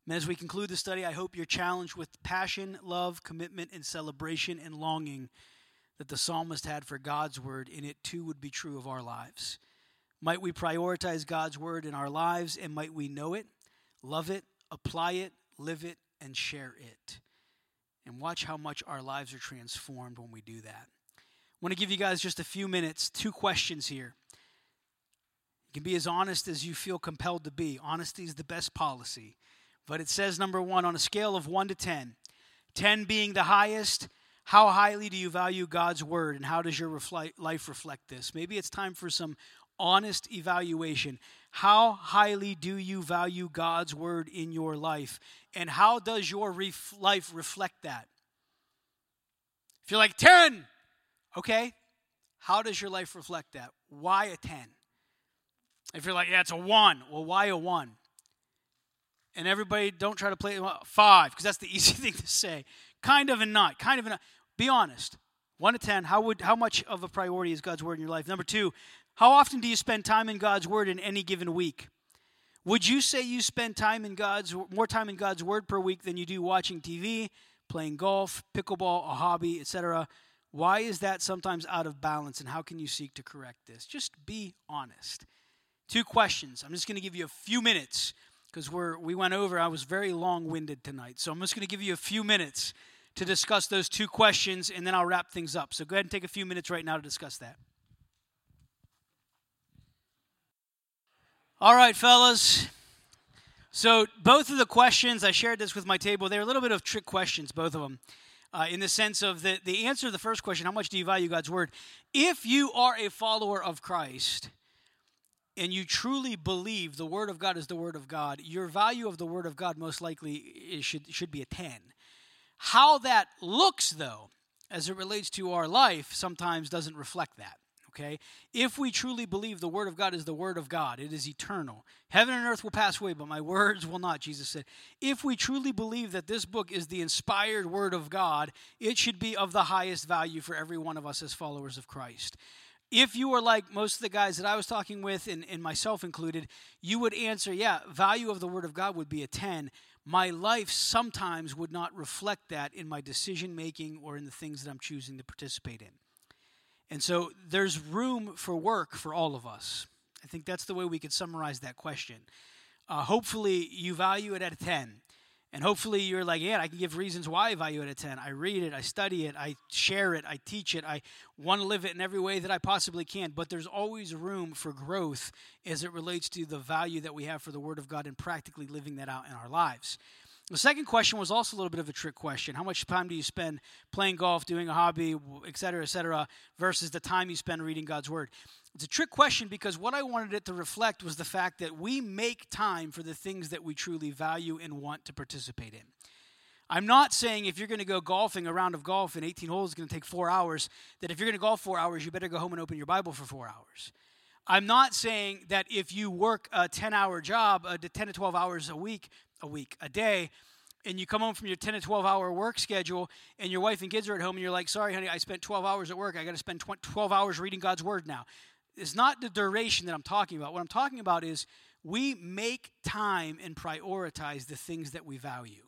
And as we conclude the study, I hope you're challenged with passion, love, commitment, and celebration and longing that the psalmist had for God's word, and it too would be true of our lives. Might we prioritize God's word in our lives, and might we know it, love it, apply it, live it, and share it. And watch how much our lives are transformed when we do that. I want to give you guys just a few minutes, two questions here. You can be as honest as you feel compelled to be. Honesty is the best policy. But it says, number one, on a scale of 1 to 10, 10 being the highest, how highly do you value God's word and how does your life reflect this? Maybe it's time for some honest evaluation. How highly do you value God's word in your life? And how does your ref- life reflect that? If you're like 10, okay, how does your life reflect that? Why a 10? If you're like, yeah, it's a 1, well, why a 1? And everybody, don't try to play five, because that's the [laughs] easy thing to say. Kind of and not. Kind of and not. Be honest. One to ten. How would how much of a priority is God's word in your life? Number two, how often do you spend time in God's word in any given week? Would you say you spend time in God's more time in God's word per week than you do watching TV, playing golf, pickleball, a hobby, etc.? Why is that sometimes out of balance and how can you seek to correct this? Just be honest. Two questions. I'm just going to give you a few minutes because we're we went over. I was very long-winded tonight, so I'm just going to give you a few minutes to discuss those two questions, and then I'll wrap things up. So go ahead and take a few minutes right now to discuss that. All right, fellas. So both of the questions I shared this with my table. They're a little bit of trick questions, both of them. Uh, in the sense of the, the answer to the first question, how much do you value God's word? If you are a follower of Christ, and you truly believe the word of God is the word of God, your value of the word of God most likely should should be a 10. How that looks though, as it relates to our life, sometimes doesn't reflect that. Okay? If we truly believe the word of God is the word of God, it is eternal. Heaven and earth will pass away, but my words will not, Jesus said. If we truly believe that this book is the inspired word of God, it should be of the highest value for every one of us as followers of Christ if you were like most of the guys that I was talking with, and, and myself included, you would answer, yeah, value of the Word of God would be a 10. My life sometimes would not reflect that in my decision making or in the things that I'm choosing to participate in. And so there's room for work for all of us. I think that's the way we could summarize that question. Uh, hopefully, you value it at a 10. And hopefully you're like, yeah, I can give reasons why I value it at 10. I read it, I study it, I share it, I teach it, I want to live it in every way that I possibly can. But there's always room for growth as it relates to the value that we have for the Word of God and practically living that out in our lives. The second question was also a little bit of a trick question. How much time do you spend playing golf, doing a hobby, et cetera, et cetera, versus the time you spend reading God's Word? It's a trick question because what I wanted it to reflect was the fact that we make time for the things that we truly value and want to participate in. I'm not saying if you're going to go golfing, a round of golf in 18 holes is going to take four hours, that if you're going to golf four hours, you better go home and open your Bible for four hours. I'm not saying that if you work a 10 hour job, uh, 10 to 12 hours a week, a week, a day, and you come home from your 10 to 12 hour work schedule and your wife and kids are at home and you're like, sorry, honey, I spent 12 hours at work. I got to spend 12 hours reading God's word now it's not the duration that I'm talking about. What I'm talking about is we make time and prioritize the things that we value.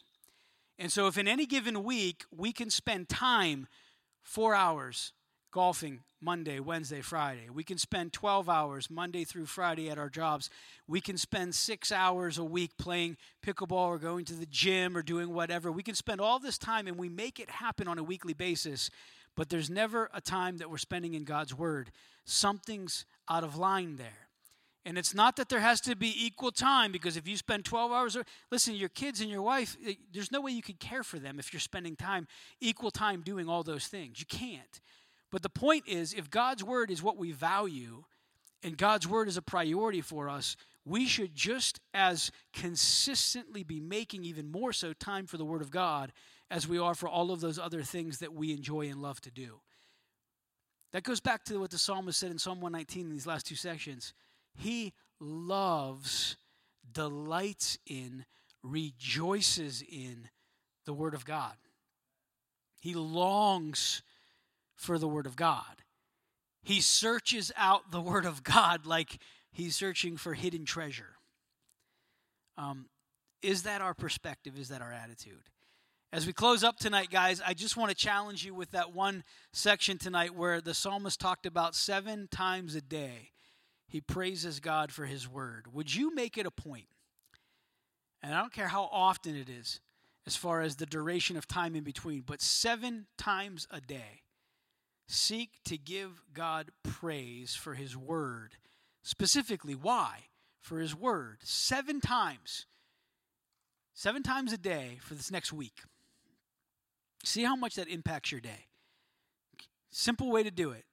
And so, if in any given week we can spend time, four hours, golfing Monday, Wednesday, Friday, we can spend 12 hours Monday through Friday at our jobs, we can spend six hours a week playing pickleball or going to the gym or doing whatever. We can spend all this time and we make it happen on a weekly basis, but there's never a time that we're spending in God's Word something's out of line there. And it's not that there has to be equal time because if you spend 12 hours, listen, your kids and your wife, eh, there's no way you can care for them if you're spending time, equal time doing all those things. You can't. But the point is, if God's word is what we value and God's word is a priority for us, we should just as consistently be making even more so time for the word of God as we are for all of those other things that we enjoy and love to do. That goes back to what the psalmist said in Psalm 119 in these last two sections. He loves, delights in, rejoices in the Word of God. He longs for the Word of God. He searches out the [laughs] Word of God like he's searching for hidden treasure. Um, is that our perspective? Is that our attitude? As we close up tonight, guys, I just want to challenge you with that one section tonight where the psalmist talked about seven times a day he praises God for his word. Would you make it a point? And I don't care how often it is, as far as the duration of time in between, but seven times a day, seek to give God praise for his word. Specifically, why? For his word. Seven times. Seven times a day for this next week. See how much that impacts your day. Simple way to do it.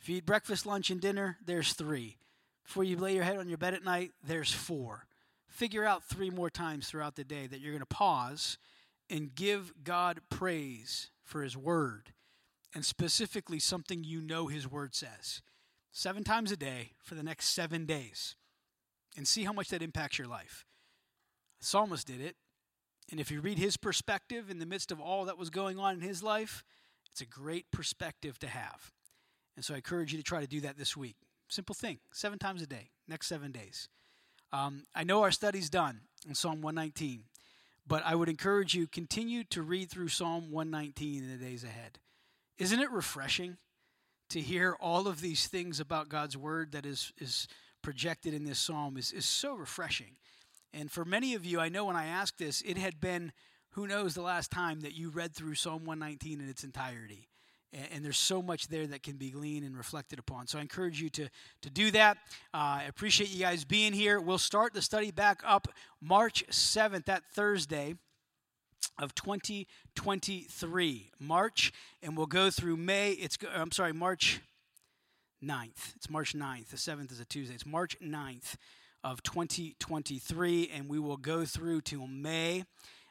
If you eat breakfast, lunch, and dinner, there's three. before you lay your head on your bed at night, there's four. Figure out three more times throughout the day that you're going to pause and give God praise for His Word, and specifically something you know His Word says. Seven times a day for the next seven days, and see how much that impacts your life. The psalmist did it, and if you read his perspective in the midst of all that was going on in his life, it's a great perspective to have. And so I encourage you to try to do that this week. Simple thing, seven times a day, next seven days. Um, I know our study's done in Psalm 119, but I would encourage you continue to read through Psalm 119 in the days ahead. Isn't it refreshing to hear all of these things about God's word that is is projected in this psalm is, is so refreshing. And for many of you, I know when I asked this, it had been who knows the last time that you read through Psalm 119 in its entirety and, there's so much there that can be gleaned and reflected upon. So I encourage you to, to do that. Uh, I appreciate you guys being here. We'll start the study back up March 7th, that Thursday of 2023. March, and we'll go through May. It's, I'm sorry, March 9th. It's March 9th. The 7th is a Tuesday. It's March 9th of 2023, and we will go through till May.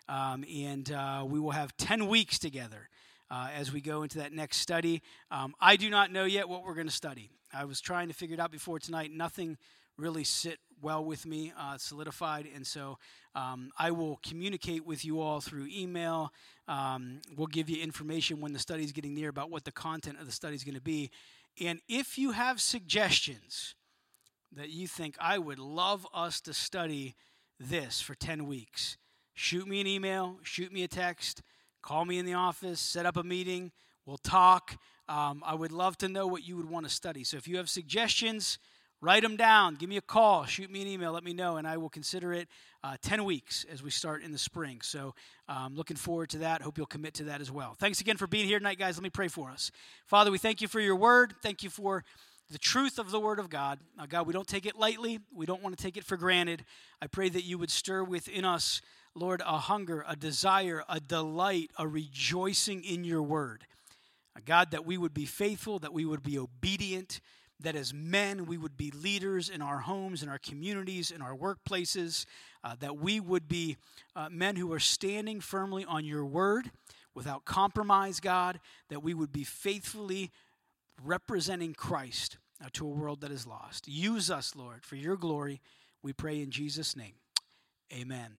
Um, and uh, we will have 10 weeks together uh, as we go into that next study. Um, I do not know yet what we're going to study. I was trying to figure it out before tonight. Nothing really sit well with me, uh, solidified, and so um, I will communicate with you all through email. Um, we'll give you information when the study is getting near about what the content of the study is going to be. And if you have suggestions that you think I would love us to study this for 10 weeks, shoot me an email, shoot me a text. Call me in the office, set up a meeting, we'll talk. Um, I would love to know what you would want to study. So if you have suggestions, write them down. Give me a call, shoot me an email, let me know, and I will consider it uh, 10 weeks as we start in the spring. So um, looking forward to that. Hope you'll commit to that as well. Thanks again for being here tonight, guys. Let me pray for us. Father, we thank you for your word. Thank you for the truth of the Word of God. God, we don't take it lightly. We don't want to take it for granted. I pray that you would stir within us Lord, a hunger, a desire, a delight, a rejoicing in your word. God, that we would be faithful, that we would be obedient, that as men we would be leaders in our homes, in our communities, in our workplaces, uh, that we would be uh, men who are standing firmly on your word without compromise, God, that we would be faithfully representing Christ uh, to a world that is lost. Use us, Lord, for your glory. We pray in Jesus' name. Amen.